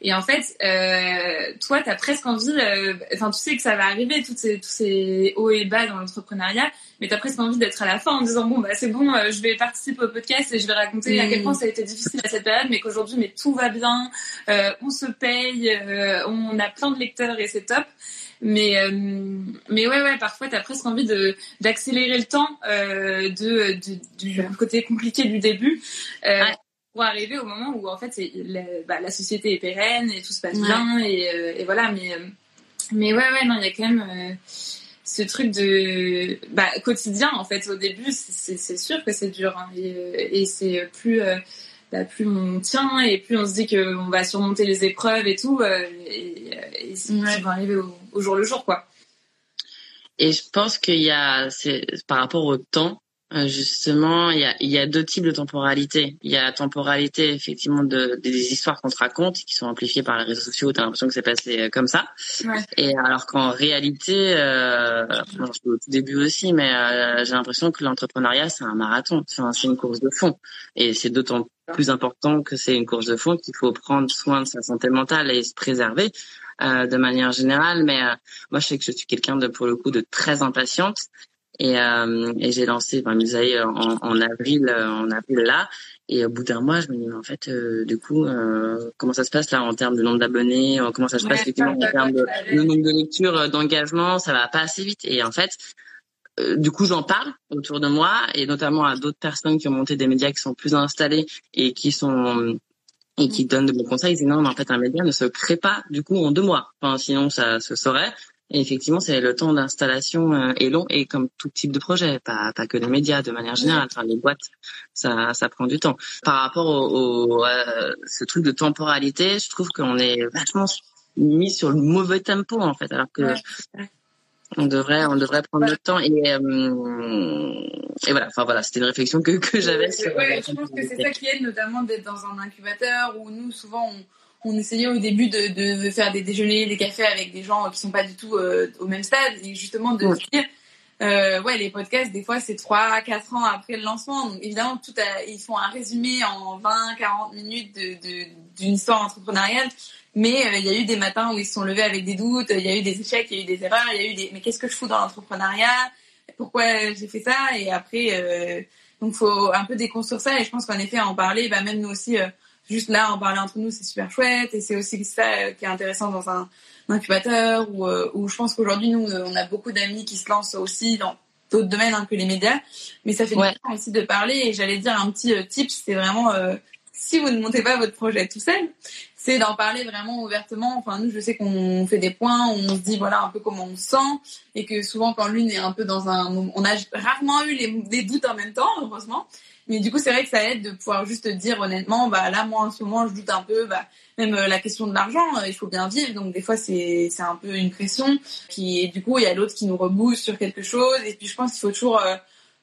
Et en fait, euh, toi, tu as presque envie, euh, enfin, tu sais que ça va arriver, toutes ces, tous ces hauts et bas dans l'entrepreneuriat, mais tu as presque envie d'être à la fin en disant, bon, bah, c'est bon, euh, je vais participer au podcast et je vais raconter à quel point ça a été difficile à cette période, mais qu'aujourd'hui, mais tout va bien, euh, on se paye, euh, on a plein de lecteurs et c'est top. Mais, mais ouais, ouais, parfois, tu as presque envie de d'accélérer le temps de, de, du côté compliqué du début pour arriver au moment où en fait la, bah, la société est pérenne et tout se passe bien et, euh, et, voilà mais euh, mais ouais ouais non il y a quand même euh, ce truc de bah, quotidien en fait. Au début c'est sûr que c'est dur hein, et, et c'est plus bah, plus on tient et plus on se dit qu'on va surmonter les épreuves et tout et, et ça va arriver au, au, jour le jour quoi. Et je pense qu'il y a par rapport au temps justement, il y a, il y a deux types de temporalité. Il y a la temporalité effectivement de, des histoires qu'on te raconte, qui sont amplifiées par les réseaux sociaux. T'as l'impression que c'est passé euh, comme ça. Ouais. Et alors qu'en réalité, euh, bon, au tout début aussi, mais euh, j'ai l'impression que l'entrepreneuriat c'est un marathon, enfin, c'est une course de fond. Et c'est d'autant plus important que c'est une course de fond qu'il faut prendre soin de sa santé mentale et se préserver. Euh, de manière générale, mais moi je sais que je suis quelqu'un de pour le coup de très impatiente et, euh, et j'ai lancé enfin, Misaï en, en avril, euh, en avril là. Et au bout d'un mois, je me dis, mais en fait, euh, du coup, euh, comment ça se passe là en termes de nombre d'abonnés euh, Comment ça se passe effectivement en termes de le nombre de lectures, d'engagement Ça va pas assez vite. Et en fait, du coup, j'en parle autour de moi et notamment à d'autres personnes qui ont monté des médias qui sont plus installés et qui sont et qui donnent de bons conseils. Ils disent non, mais en fait, un média ne se crée pas du coup en deux mois. Enfin, sinon, ça se saurait. Et effectivement, c'est le temps d'installation euh, est long et comme tout type de projet, pas, pas que les médias de manière générale. Enfin, les boîtes, ça, ça prend du temps. Par rapport au, au euh, ce truc de temporalité, je trouve qu'on est vachement mis sur le mauvais tempo en fait, alors que on devrait, on devrait prendre le temps et euh, et voilà. Enfin voilà, c'était une réflexion que que j'avais. Ouais, je pense que c'est ça qui aide notamment d'être dans un incubateur où nous souvent on on essayait au début de, de, faire des déjeuners, des cafés avec des gens qui sont pas du tout euh, au même stade et justement de dire euh, ouais les podcasts des fois c'est 3 4 ans après le lancement. Donc évidemment tout ils font un résumé en 20 40 minutes de d'une histoire entrepreneuriale. Mais euh, il y a eu des matins où ils se sont levés avec des doutes, il y a eu des échecs, il y a eu des erreurs, il y a eu des mais qu'est-ce que je fous dans l'entrepreneuriat? Pourquoi j'ai fait ça? Et après donc faut un peu déconstruire ça. Et je pense qu'en effet en parler bah même nous aussi juste là en parler entre nous c'est super chouette. Et c'est aussi ça euh, qui est intéressant dans un, incubateur où, euh, où je pense qu'aujourd'hui nous on a beaucoup d'amis qui se lancent aussi dans d'autres domaines hein, que les médias. Mais ça fait du bien aussi de parler. Et j'allais dire un petit euh, tip c'est vraiment si vous ne montez pas votre projet tout seul c'est d'en parler vraiment ouvertement. Enfin nous je sais qu'on fait des points on se dit voilà un peu comment on se sent. Et que souvent quand l'une est un peu dans un on a rarement eu les, des doutes en même temps heureusement mais du coup, c'est vrai que ça aide de pouvoir juste dire honnêtement, bah là, moi, en ce moment, je doute un peu, bah, même euh, la question de l'argent, euh, il faut bien vivre. Donc, des fois, c'est, c'est un peu une pression. Puis, du coup, il y a l'autre qui nous rebousse sur quelque chose. Et puis, je pense qu'il faut toujours, euh,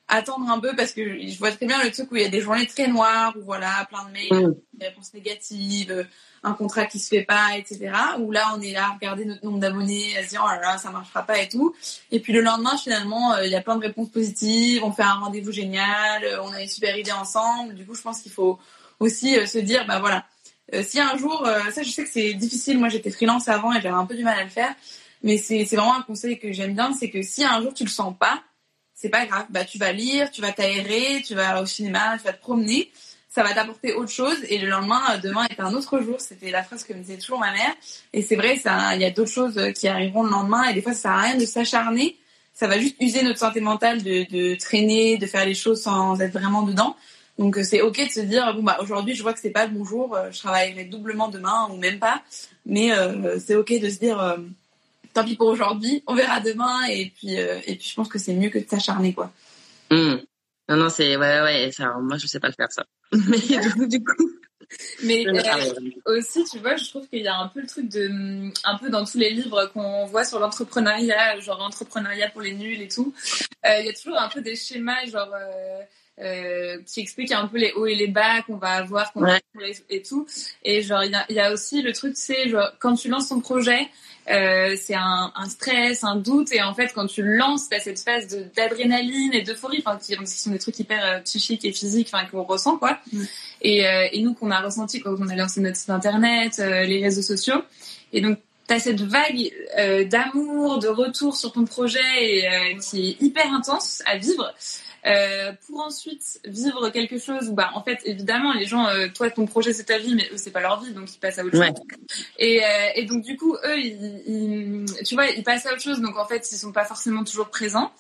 attendre un peu parce que je vois très bien le truc où il y a des journées très noires où voilà plein de mails, mm. des réponses négatives, un contrat qui se fait pas, etc. Où là on est là à regarder notre nombre d'abonnés, à se dire oh là là ça marchera pas et tout. Et puis le lendemain finalement euh, il y a plein de réponses positives, on fait un rendez-vous génial, euh, on a une super idée ensemble. Du coup je pense qu'il faut aussi euh, se dire bah voilà si un jour ça je sais que c'est difficile, moi j'étais freelance avant et j'avais un peu du mal à le faire, mais c'est vraiment un conseil que j'aime bien, c'est que si un jour tu le sens pas c'est pas grave. Bah, tu vas lire, tu vas t'aérer, tu vas au cinéma, tu vas te promener. Ça va t'apporter autre chose. Et le lendemain, euh, demain est un autre jour. C'était la phrase que me disait toujours ma mère. Et c'est vrai, il y a d'autres choses euh, qui arriveront le lendemain. Et des fois, ça sert à rien de s'acharner. Ça va juste user notre santé mentale de, de traîner, de faire les choses sans être vraiment dedans. Donc euh, c'est ok de se dire bon bah aujourd'hui je vois que c'est pas le bon jour, je travaillerai doublement demain ou même pas, mais c'est ok de se dire tant pis pour aujourd'hui, on verra demain et puis euh, et puis je pense que c'est mieux que de s'acharner quoi. Hmm. Non non c'est ouais ouais ça moi je sais pas le faire ça. [LAUGHS] Mais du coup mais euh, aussi, tu vois, je trouve qu'il y a un peu le truc de, un peu dans tous les livres qu'on voit sur l'entrepreneuriat, genre entrepreneuriat pour les nuls et tout. Euh, il y a toujours un peu des schémas, genre euh, qui expliquent un peu les hauts et les bas qu'on va avoir, qu'on va et tout. Et genre, il y a, y a, aussi le truc, c'est genre quand tu lances ton projet, euh, c'est un, un, stress, un doute, et en fait, quand tu lances, t'as cette phase d'adrénaline et d'euphorie, enfin, qui, sont des trucs hyper euh, psychiques et physiques, enfin, qu'on ressent, quoi. Et, euh, et, nous, qu'on a ressenti quand on a lancé notre site internet, euh, les réseaux sociaux. Et donc, t'as cette vague d'amour, de retour sur ton projet, et, qui est hyper intense à vivre. Euh, pour ensuite vivre quelque chose où bah en fait évidemment les gens euh, toi ton projet c'est ta vie mais eux c'est pas leur vie donc ils passent à autre chose. Et, euh, et donc du coup eux ils, tu vois ils passent à autre chose donc en fait ils sont pas forcément toujours présents.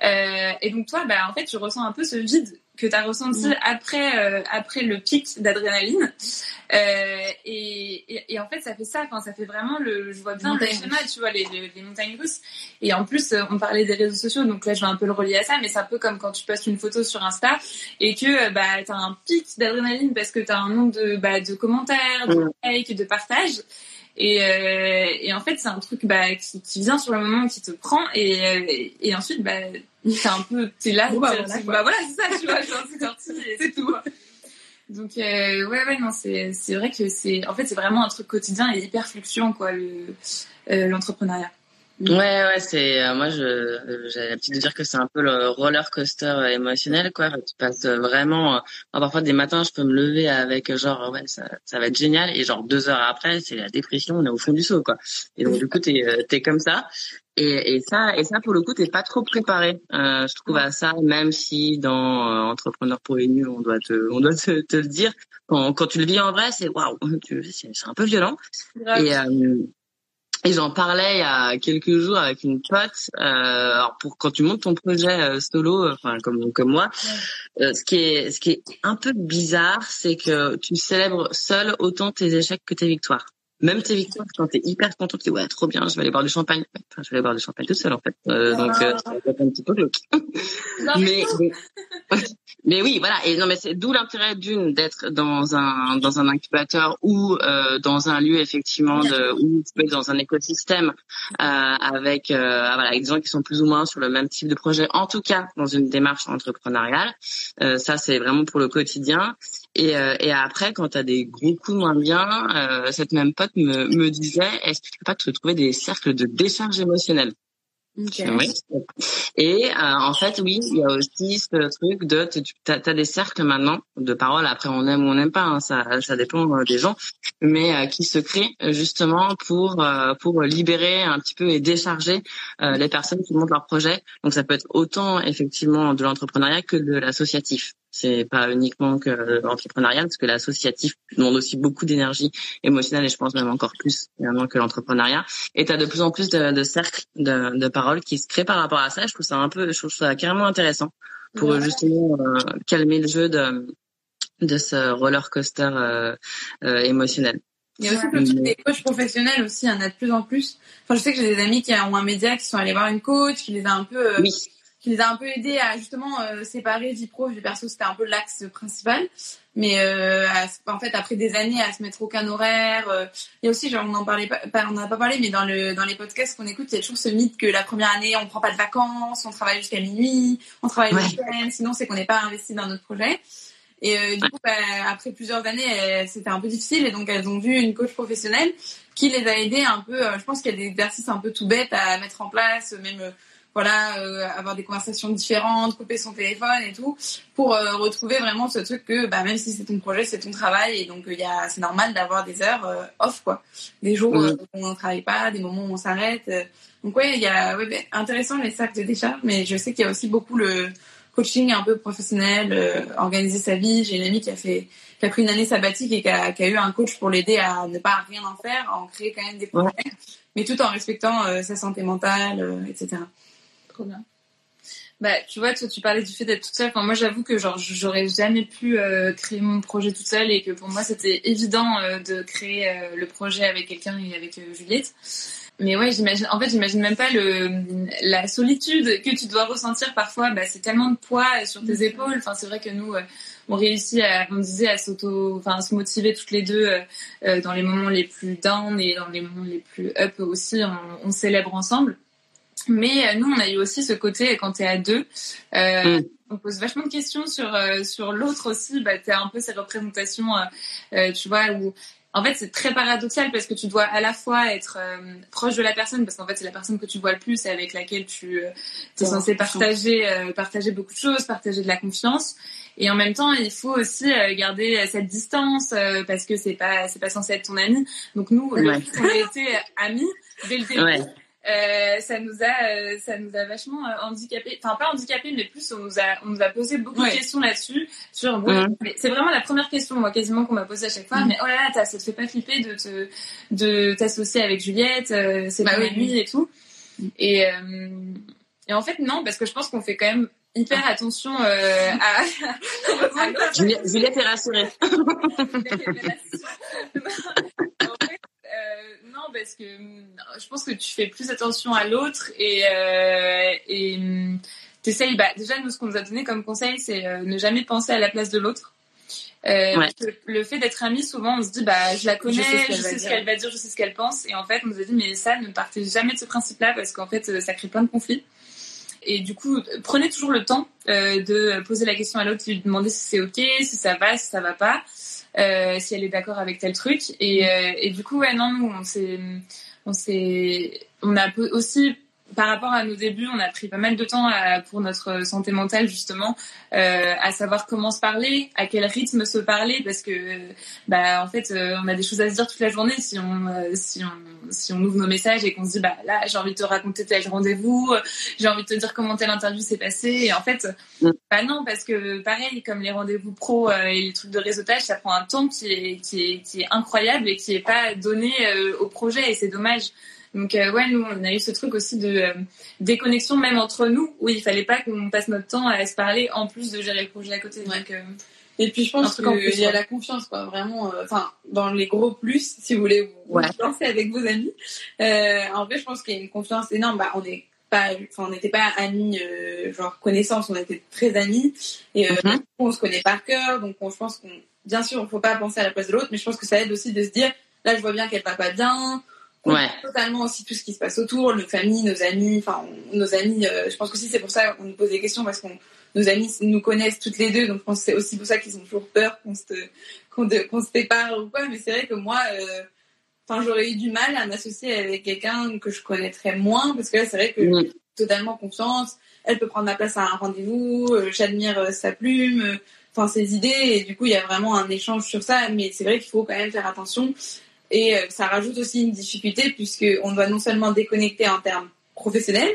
Et donc toi bah en fait tu ressens un peu ce vide que tu as ressenti mm. après euh, après le pic d'adrénaline euh, et, et, en fait ça fait ça ça fait vraiment le je vois bien le schéma tu vois les, les, montagnes russes et en plus euh, on parlait des réseaux sociaux donc là je vais un peu le relier à ça mais c'est un peu comme quand tu postes une photo sur Insta et que bah tu as un pic d'adrénaline parce que tu as un nombre de bah, de commentaires de mm. likes de partages et, euh, et en fait, c'est un truc bah, qui, qui, vient sur le moment, qui te prend, et, et ensuite, bah, t'es un peu, t'es là, bah, voilà, bah, c'est ça, tu vois, c'est sorti, [LAUGHS] c'est tout. Donc euh, ouais ouais non c'est vrai que c'est en fait c'est vraiment un truc quotidien et hyper fluctuant quoi le euh, l'entrepreneuriat. Ouais, ouais, c'est euh, moi je j'ai l'habitude de dire que c'est un peu le roller coaster émotionnel quoi. Tu passes vraiment euh, parfois des matins je peux me lever avec genre ouais ça ça va être génial. Et genre deux heures après c'est la dépression on est au fond du seau quoi. Et donc du coup t'es euh, t'es comme ça. Et, et ça et ça pour le coup t'es pas trop préparé euh, je trouve à ça même si dans euh, entrepreneur pour les nuls on doit te on doit te, te le dire. Quand quand tu le vis en vrai c'est waouh c'est c'est un peu violent. Et et j'en parlais il y a quelques jours avec une pote. Euh, alors pour quand tu montes ton projet euh, solo, euh, enfin comme moi, ce qui est ce qui est un peu bizarre, c'est que tu célèbres seul autant tes échecs que tes victoires même tes victoires, quand t'es hyper content, tu dis ouais trop bien, je vais aller boire du champagne. Enfin, je vais aller boire du champagne toute seule en fait. Euh, donc euh, ça un petit peu glauque. mais, mais, oui, voilà. Et non, mais c'est d'où l'intérêt d'une d'être dans un dans un incubateur ou euh, dans un lieu effectivement de ou tu peux être dans un écosystème euh, avec euh, voilà avec des gens qui sont plus ou moins sur le même type de projet. En tout cas, dans une démarche entrepreneuriale. Ça c'est vraiment pour le quotidien. Et, et après, quand tu as des gros coups moins bien, cette même pote me, me disait, est-ce que tu peux pas te trouver des cercles de décharge émotionnelle? Okay. Oui. Et euh, en fait, oui, il y a aussi ce truc de, tu as, des cercles maintenant de paroles. Après, on aime ou on n'aime pas, hein, ça, ça dépend euh, des gens, mais euh, qui se créent justement pour pour libérer un petit peu et décharger les personnes qui montent leur projet. Donc, ça peut être autant effectivement de l'entrepreneuriat que de l'associatif. C'est pas uniquement que l'entrepreneuriat, parce que l'associatif demande aussi beaucoup d'énergie émotionnelle et je pense même encore plus finalement que l'entrepreneuriat. Et tu as de plus en plus de, de cercles de, de paroles qui se créent par rapport à ça. Je trouve ça un peu, je trouve ça carrément intéressant pour justement euh, calmer le jeu de, de ce roller coaster euh, euh, émotionnel. Il y a aussi le truc des coachs professionnels aussi, il y en a de plus en plus. Enfin, je sais que j'ai des amis qui ont un média, qui sont allés voir une coach, qui les a un peu, oui. Qui les a un peu aidés à justement euh, séparer vie pro vie perso. C'était un peu l'axe principal. Mais euh, en fait après des années à se mettre aucun horaire euh, il y a aussi genre on en parlait pas, on n'a pas parlé mais dans le dans les podcasts qu'on écoute il y a toujours ce mythe que la première année on prend pas de vacances on travaille jusqu'à minuit on travaille le week-end sinon c'est qu'on n'est pas investi dans notre projet. Et euh, du coup, bah, après plusieurs années, c'était un peu difficile. Et donc elles ont vu une coach professionnelle qui les a aidées un peu. je pense qu'il y a des exercices un peu tout bêtes à mettre en place, même voilà, euh, avoir des conversations différentes, couper son téléphone et tout, pour euh, retrouver vraiment ce truc que bah, même si c'est ton projet, c'est ton travail et donc il y a, c'est normal d'avoir des heures euh, off quoi, des jours où on ne travaille pas, des moments où on s'arrête. Donc ouais, il y a ouais, ben, intéressant les sacs de décharge, mais je sais qu'il y a aussi beaucoup le coaching un peu professionnel, organiser sa vie. J'ai une amie qui a fait qui a pris une année sabbatique et qui a, qui a eu un coach pour l'aider à ne pas rien en faire, à en créer quand même des projets, mais tout en respectant sa santé mentale, etc. Trop bien. Bah, tu vois, toi, tu parlais du fait d'être toute seule. Enfin, moi, j'avoue que genre, j'aurais jamais pu euh, créer mon projet toute seule et que pour moi, c'était évident euh, de créer euh, le projet avec quelqu'un et avec Juliette. Mais ouais, j'imagine. En fait, j'imagine même pas le la solitude que tu dois ressentir parfois. Bah, c'est tellement de poids sur tes épaules. Enfin, c'est vrai que nous, on réussit à, on disait, à s'auto, enfin, à se motiver toutes les deux dans les moments les plus down et dans les moments les plus up aussi. On, on célèbre ensemble. Mais euh, nous, on a eu aussi ce côté quand tu es à deux. Euh, mm. On pose vachement de questions sur euh, sur l'autre aussi. Bah, tu as un peu ces représentations, tu vois, où en fait, c'est très paradoxal parce que tu dois à la fois être proche de la personne, parce qu'en fait, c'est la personne que tu vois le plus et avec laquelle tu es censé partager, partager beaucoup de choses, partager de la confiance. Et en même temps, il faut aussi garder cette distance parce que c'est pas c'est pas censé être ton ami. Donc nous, ouais. on a été amis dès le début. Euh, ça nous a euh, ça nous a vachement euh, handicapé. Enfin pas handicapé mais plus on nous a on nous a posé beaucoup de questions là-dessus sur mhm. c'est vraiment la première question moi quasiment qu'on m'a posé à chaque fois. Mhm. mais oh là là ça te fait pas flipper de te de t'associer avec Juliette c'est bah, oui, et tout. Et et en fait non parce que je pense qu'on fait quand même hyper ah. attention euh, à, Juliette est rassurée [LAUGHS] [LAUGHS] [LAUGHS] parce que mm, je pense que tu fais plus attention à l'autre et, euh, et mm, t'essayes, bah, déjà, nous, ce qu'on nous a donné comme conseil, c'est euh, ne jamais penser à la place de l'autre. Euh, le fait d'être amis, souvent, on se dit, bah, je la connais, je sais ce qu'elle va, dire, je sais ce qu'elle pense. Et en fait, on nous a dit, mais ça, ne partez jamais de ce principe-là parce qu'en fait, ça crée plein de conflits. Et du coup, prenez toujours le temps de poser la question à l'autre, de lui demander si c'est ok, si ça va, si ça va pas. Euh, si elle est d'accord avec tel truc. Et, euh, et du coup, ouais, non, nous, on s'est, on s'est, on a aussi par rapport à nos débuts, on a pris pas mal de temps pour notre santé mentale justement, euh, à savoir comment se parler, à quel rythme se parler, parce que bah en fait euh, on a des choses à se dire toute la journée si on euh, si on si on ouvre nos messages et qu'on se dit bah là j'ai envie de te raconter tel rendez-vous, j'ai envie de te dire comment telle interview s'est passée et en fait mm. bah non parce que pareil comme les rendez-vous pro et les trucs de réseautage ça prend un temps qui est qui est qui est incroyable et qui est pas donné au projet et c'est dommage. Donc euh, ouais, nous on a eu ce truc aussi de euh, déconnexion même entre nous où il fallait pas qu'on passe notre temps à se parler en plus de gérer le projet à côté. Euh, et puis je pense qu'il y a la confiance quoi, vraiment. Enfin dans les gros plus, si vous voulez vous, lancer avec vos amis. en fait, je pense qu'il y a une confiance énorme. Bah on est pas, enfin on n'était pas amis genre connaissances, on était très amis et mm-hmm. on se connaît par cœur. Donc je pense qu'on bien sûr, il faut pas penser à la place de l'autre, mais je pense que ça aide aussi de se dire là je vois bien qu'elle va pas bien ouais. totalement aussi tout ce qui se passe autour, nos familles, nos amis, enfin nos amis. Euh, je pense aussi c'est pour ça qu'on nous pose des questions parce qu'on nos amis nous connaissent toutes les deux, donc je pense que c'est aussi pour ça qu'ils ont toujours peur qu'on se qu'on se sépare ou quoi. Mais c'est vrai que moi, euh, enfin j'aurais eu du mal à m'associer avec quelqu'un que je connaîtrais moins parce que là c'est vrai que mm. totalement confiance. Elle peut prendre ma place à un rendez-vous. Euh, j'admire sa plume enfin ses idées et du coup il y a vraiment un échange sur ça mais c'est vrai qu'il faut quand même faire attention et euh, ça rajoute aussi une difficulté puisqu'on doit non seulement déconnecter en termes professionnels,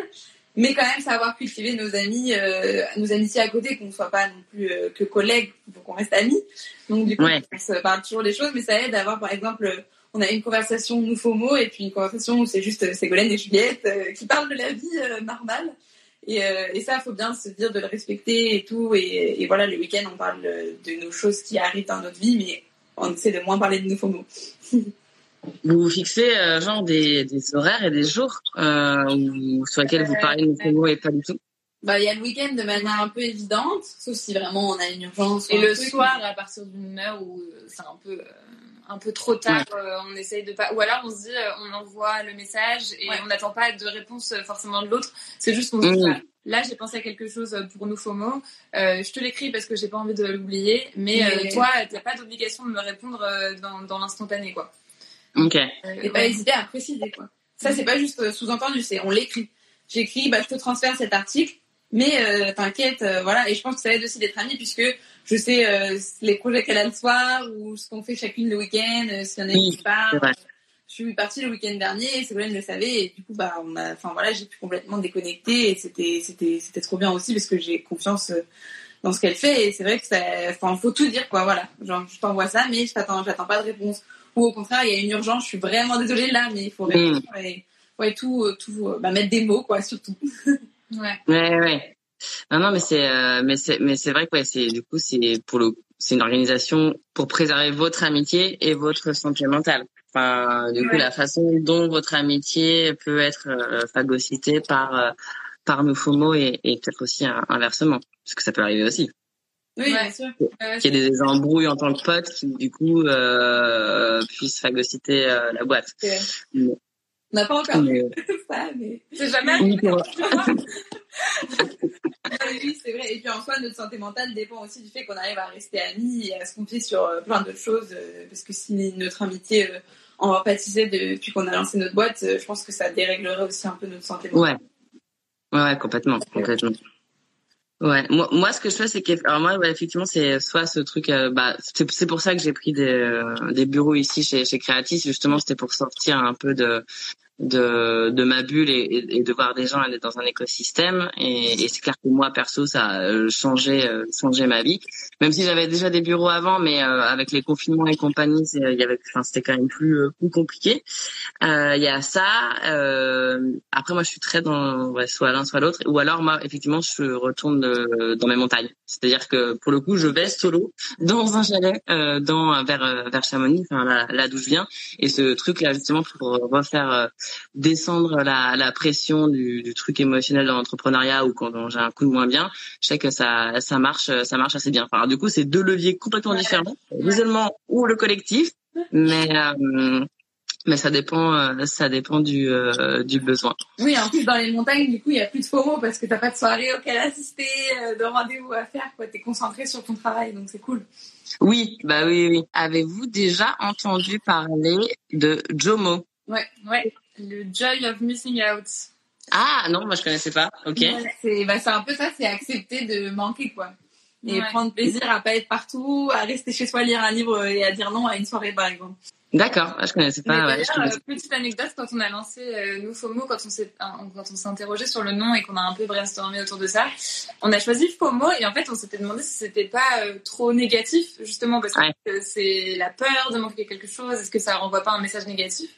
mais quand même savoir cultiver nos amis, euh, nos amitiés à côté, qu'on ne soit pas non plus euh, que collègues, pour qu'on reste amis. Donc du coup, on se parle toujours des choses, mais ça aide d'avoir par exemple, on a une conversation nous FOMO et puis une conversation où c'est juste Ségolène et Juliette qui parlent de la vie normale. Et, et, ça, il faut bien se dire de le respecter et tout. Et, et voilà, le week-end, on parle de nos choses qui arrivent dans notre vie, mais on essaie de moins parler de nos FOMO. [LAUGHS] Vous vous fixez euh, genre des, des, horaires et des jours euh, sur lesquels vous parlez de mots et pas du tout? Bah, il y a le week-end de manière un peu évidente, sauf si vraiment on a une urgence. Et le soir, à partir d'une heure où c'est un peu, un peu trop tard, on essaye de pas. Ou alors on se dit, on envoie le message et on n'attend pas de réponse forcément de l'autre. C'est juste qu'on se dit, mmh. là j'ai pensé à quelque chose pour nous FOMO. Euh, je te l'écris parce que j'ai pas envie de l'oublier, mais, mais... Euh, toi, t'as pas d'obligation de me répondre dans, dans l'instantané, quoi. Ok. et pas hésiter à préciser, quoi. Ça, c'est pas juste sous-entendu, c'est on l'écrit. J'écris, bah, je te transfère cet article, mais euh, t'inquiète, euh, voilà. Et je pense que ça aide aussi d'être amis, puisque je sais euh, les projets qu'elle a le soir ou ce qu'on fait chacune le week-end, euh, s'il y en a oui, qui part. Je suis partie le week-end dernier, Ségolène le savait, et du coup, bah, on a, enfin voilà, j'ai pu complètement déconnecter, et c'était, c'était, c'était trop bien aussi parce que j'ai confiance dans ce qu'elle fait, et c'est vrai que ça, enfin, faut tout dire, quoi, voilà. Genre, je t'envoie ça, mais je t'attends, j'attends pas de réponse. Ou au contraire, il y a une urgence, je suis vraiment désolée là, mais il faut répondre Mm. et, ouais, tout, tout, bah, mettre des mots, quoi, surtout. [LAUGHS] Ouais. Ouais, ouais. Non, non, mais c'est, euh, mais c'est, mais c'est vrai que ouais, c'est du coup c'est pour le, c'est une organisation pour préserver votre amitié et votre santé mentale. Enfin, du coup, Ouais. la façon dont votre amitié peut être euh, phagocytée par euh, par nos FOMO et, et peut-être aussi un- inversement, parce que ça peut arriver aussi. Oui, Ouais. bien sûr. Qu'il y ait des embrouilles en tant que pote qui du coup euh, puissent phagocyter euh, la boîte. Mais- On n'a pas encore mais, [LAUGHS] vu ça, mais. c'est jamais [LAUGHS] Ouais, oui, c'est vrai. Et puis en soi, notre santé mentale dépend aussi du fait qu'on arrive à rester amis et à se confier sur euh, plein d'autres choses. euh, Parce que si notre amitié euh, en empathisait depuis qu'on a lancé notre boîte, je pense que ça déréglerait aussi un peu notre santé mentale. Ouais. Ouais, complètement, complètement. Ouais, moi, moi, ce que je fais, c'est que, alors moi, effectivement, c'est soit ce truc, euh, bah, c'est c'est pour ça que j'ai pris des, euh, des bureaux ici chez, chez Creatis, justement, c'était pour sortir un peu de, de, de ma bulle et, et, de voir des gens aller dans un écosystème. Et, et c'est clair que moi, perso, ça a euh, changé, euh, changé ma vie. Même si j'avais déjà des bureaux avant, mais euh, avec les confinements et compagnie, il y avait, enfin, c'était quand même plus, euh, plus compliqué. Il y a ça. Après, moi, je suis très dans ouais, soit l'un, soit l'autre. Ou alors, moi, effectivement, je retourne dans mes montagnes. C'est-à-dire que pour le coup, je vais solo [LAUGHS] dans un chalet, dans vers vers Chamonix, enfin là, là d'où je viens. Et ce truc-là, justement, pour refaire descendre la, la pression du, du truc émotionnel dans l'entrepreneuriat ou quand j'ai un coup de moins bien, je sais que ça ça marche, ça marche assez bien. Enfin, du coup, c'est deux leviers complètement différents, l'isolement ou le collectif, mais euh, mais ça dépend, euh, ça dépend du, euh, du besoin. Oui, en plus, dans les montagnes, du coup, il n'y a plus de FOMO parce que t'as pas de soirée auquel assister, de rendez-vous à faire, quoi. T'es concentré sur ton travail, donc c'est cool. Oui, bah oui, oui. Avez-vous déjà entendu parler de Jomo? Ouais, le joy of missing out. Ah non, moi je connaissais pas. Ok. Ouais, C'est bah, c'est un peu ça, c'est accepter de manquer, quoi. Et Ouais. prendre plaisir à pas être partout, à rester chez soi, lire un livre et à dire non à une soirée, par exemple. D'accord. Ah, je connaissais pas. Ouais, je d'ailleurs, connaissais- euh, petite anecdote, quand on a lancé euh, nous FOMO, quand on s'est quand on s'est interrogé sur le nom et qu'on a un peu brainstormé autour de ça, on a choisi FOMO et en fait on s'était demandé si c'était pas euh, trop négatif justement parce que Ouais. c'est la peur de manquer quelque chose, est-ce que ça renvoie pas un message négatif?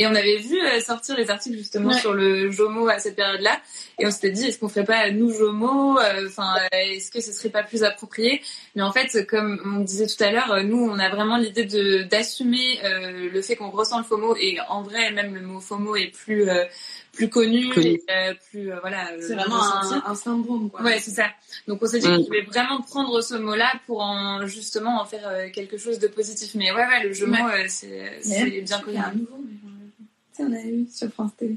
Et on avait vu euh, sortir les articles justement Ouais. sur le Jomo à cette période-là et on s'était dit est-ce qu'on ferait pas nous Jomo euh, Enfin est-ce que ce serait pas plus approprié? Mais en fait comme on disait tout à l'heure, euh, nous on a vraiment l'idée de d'assumer euh, le fait qu'on ressent le FOMO et en vrai même le mot FOMO est plus euh, plus connu, Connu. et, euh, plus euh, voilà. C'est vraiment un, un syndrome, quoi. Ouais, c'est ça. Donc on s'est dit Mm. qu'on pouvait vraiment prendre ce mot-là pour en justement en faire euh, quelque chose de positif. Mais ouais, ouais, le jeu Ouais. mot, euh, c'est bien connu. A on avait vu sur France Télé.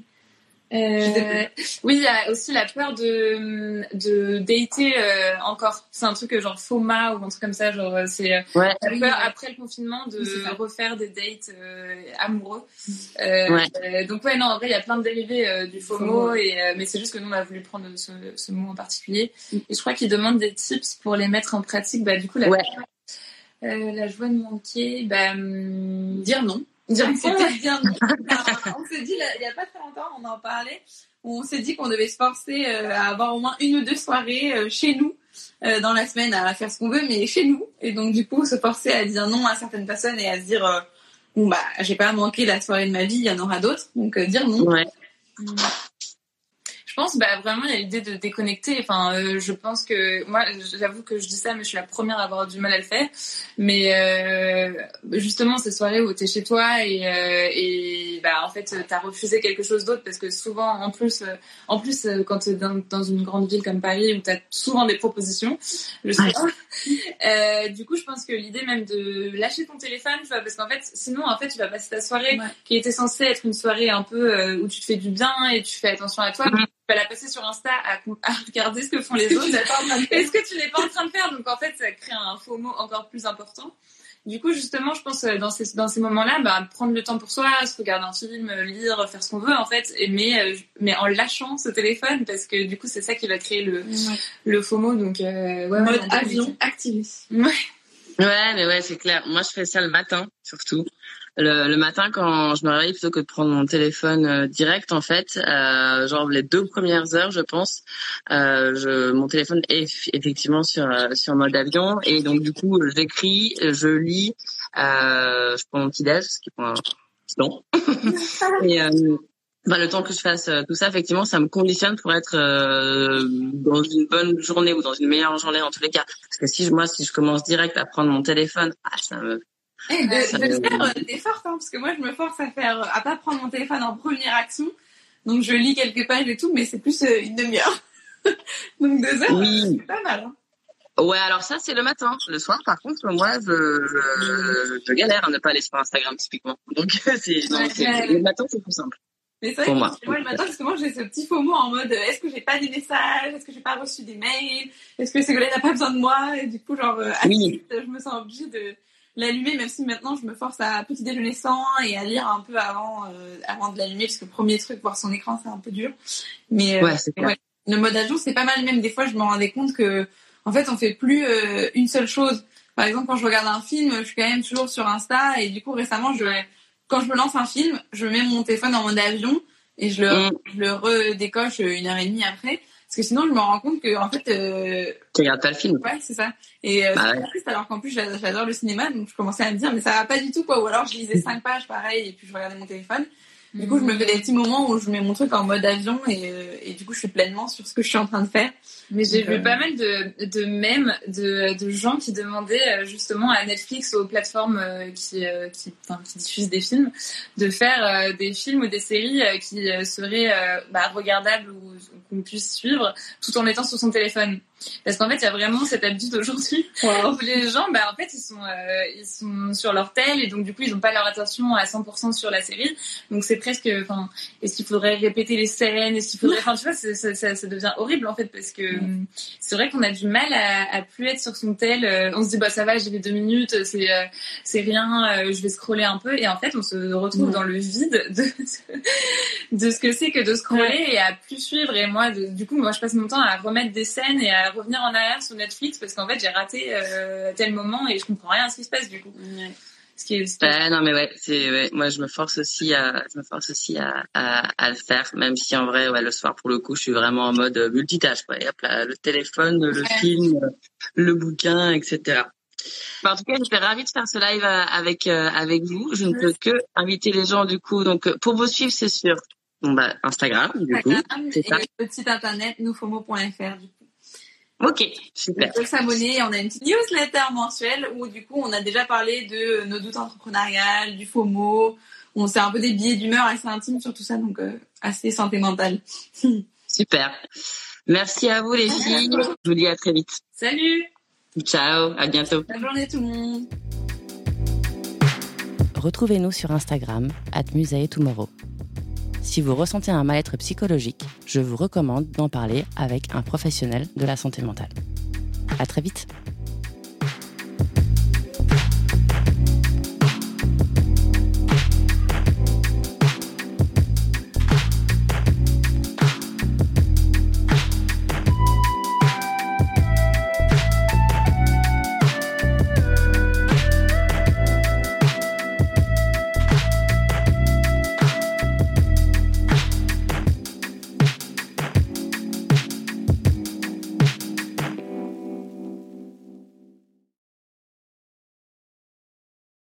Euh, oui, il y a aussi la peur de de dater euh, encore. C'est un truc euh, genre FOMA ou un truc comme ça. Genre c'est Ouais. la peur après le confinement de Oui, refaire des dates euh, amoureux. Euh, Ouais. euh, donc ouais, non, en vrai, il y a plein de dérivés euh, du FOMO, FOMO. et euh, mais c'est juste que nous on a voulu prendre ce, ce mot en particulier. Mm. Et je crois qu'ils demandent des tips pour les mettre en pratique. Bah du coup la Ouais. euh, la joie de manquer, bah hum, Dire non. On s'est dit, il y a pas très longtemps, on en parlait, on s'est dit qu'on devait se forcer euh, à avoir au moins une ou deux soirées euh, chez nous euh, dans la semaine à faire ce qu'on veut, mais chez nous. Et donc, du coup, se forcer à dire non à certaines personnes et à se dire, bon, bah, j'ai pas manqué la soirée de ma vie, il y en aura d'autres. Donc, dire non. Ouais. Je pense bah vraiment il y a l'idée de déconnecter. Enfin, euh, je pense que moi, j'avoue que je dis ça, mais je suis la première à avoir du mal à le faire. Mais euh, justement ces soirées où tu es chez toi et, euh, et bah en fait t'as refusé quelque chose d'autre parce que souvent en plus euh, en plus euh, quand t'es dans, dans une grande ville comme Paris où t'as souvent des propositions, je sais pas. [LAUGHS] du coup, je pense que l'idée même de lâcher ton téléphone, tu vois, parce qu'en fait sinon en fait tu vas passer ta soirée Ouais. qui était censée être une soirée un peu où tu te fais du bien et tu fais attention à toi. Vas la passer sur Insta à, à regarder ce que font les autres. Est-ce que tu n'es pas en train de faire? Donc en fait, ça crée un faux mot encore plus important. Du coup, justement, je pense euh, dans ces dans ces moments-là, bah, prendre le temps pour soi, se regarder un film, lire, faire ce qu'on veut en fait, et mais euh, mais en lâchant ce téléphone parce que du coup, c'est ça qui va créer le le faux mot. Donc euh, ouais, ouais, Mode ouais, avion activé. Ouais, mais ouais, c'est clair. Moi, je fais ça le matin, surtout. Le, le matin, quand je me réveille, plutôt que de prendre mon téléphone euh, direct, en fait, euh, genre les deux premières heures, je pense, euh, je, mon téléphone est eff- effectivement sur euh, sur mode avion, et donc du coup, j'écris, je lis, euh, je prends mon petit déj, ce qui prend un petit long. et euh, bah, le temps que je fasse euh, tout ça, effectivement, ça me conditionne pour être euh, dans une bonne journée ou dans une meilleure journée en tous les cas. Parce que si je, moi, si je commence direct à prendre mon téléphone, ah, ça me... Eh, de, de faire, euh, t'es forte, hein, parce que moi, je me force à faire, à pas prendre mon téléphone en première action. Donc, je lis quelques pages et tout, mais c'est plus euh, une demi-heure. [LAUGHS] Donc, deux heures, Oui. euh, c'est pas mal. Hein. Ouais, alors ça, c'est le matin. Le soir, par contre, moi, je, je, je galère à ne pas aller sur Instagram, typiquement. Donc, [LAUGHS] c'est, non, c'est- Ouais. le matin, c'est plus simple. Mais c'est vrai Pour que moi. moi, le matin, justement, j'ai ce petit faux mot en mode, euh, est-ce que j'ai pas des messages? Est-ce que j'ai pas reçu des mails? Est-ce que Ségolène n'a pas besoin de moi? Et du coup, genre, euh, Oui. je me sens obligée de l'allumer, même si maintenant, je me force à petit déjeuner sans et à lire un peu avant, euh, avant de l'allumer, parce que premier truc, voir son écran, c'est un peu dur. Mais, euh, Ouais. Ouais. Le mode avion, c'est pas mal. Même des fois, je me rendais compte que, en fait, on fait plus euh, une seule chose. Par exemple, quand je regarde un film, je suis quand même toujours sur Insta. Et du coup, récemment, je, quand je me lance un film, je mets mon téléphone en mode avion et je le, Mm. je le redécoche une heure et demie après. Parce que sinon, je me rends compte que, en fait, euh, Tu regardes pas le film. ouais, c'est ça. Et euh, Bah c'est ouais. triste alors qu'en plus, j'a- j'adore le cinéma. Donc, je commençais à me dire, mais ça va pas du tout, quoi. Ou alors, je lisais cinq pages, pareil, et puis je regardais mon téléphone. Du coup, je me fais des petits moments où je mets mon truc en mode avion et, et du coup, je suis pleinement sur ce que je suis en train de faire. Mais j'ai vu euh, pas mal de, de mèmes de, de gens qui demandaient euh, justement à Netflix, aux plateformes euh, qui, qui, enfin, qui diffusent des films, de faire des films ou des séries qui seraient bah, regardables ou qu'on puisse suivre tout en étant sur son téléphone. Parce qu'en fait, il y a vraiment cette habitude aujourd'hui où les gens, bah, en fait, ils sont, euh, ils sont sur leur tel et donc du coup, ils n'ont pas leur attention à 100% sur la série. Donc c'est presque, enfin, est-ce qu'il faudrait répéter les scènes? Est-ce qu'il faudrait, enfin, tu vois, ça, ça devient horrible en fait parce que hum, c'est vrai qu'on a du mal à, à plus être sur son tel. Euh, on se dit bah ça va, j'ai les deux minutes, c'est euh, c'est rien, je vais scroller un peu et en fait, on se retrouve Ouais. dans le vide de de ce que c'est que de scroller et à plus suivre. Et moi, de- du coup, moi, je passe mon temps à remettre des scènes et à revenir en arrière sur Netflix parce qu'en fait, j'ai raté euh, tel moment et je comprends rien à ce qui se passe du coup. Ce qui est, ce qui est- Ouais, non, mais ouais, c'est, ouais, moi, je me force aussi à, je me force aussi à, à, à le faire, même si en vrai, ouais, le soir, pour le coup, je suis vraiment en mode euh, multitâche, quoi. Et hop là, le téléphone, le Ouais. film, euh, le bouquin, etc. Bah, en tout cas, j'étais ravie de faire ce live avec euh, avec vous. Je ne peux que inviter les gens du coup. Donc, pour vous suivre, c'est sur bon, bah, Instagram du coup. Instagram c'est et ça. le site internet noufomo.fr du coup. Ok, super. peut s'abonner, on a une petite newsletter mensuelle où du coup on a déjà parlé de nos doutes entrepreneuriales, du FOMO, on sait un peu des billets d'humeur assez intimes sur tout ça, donc euh, assez santé mentale. [LAUGHS] Super. Merci à vous les filles. Je vous dis à très vite. Salut Ciao, à bientôt. Bonne journée tout le monde Retrouvez-nous sur Instagram, at Tomorrow. Si vous ressentez un mal-être psychologique, je vous recommande d'en parler avec un professionnel de la santé mentale. À très vite!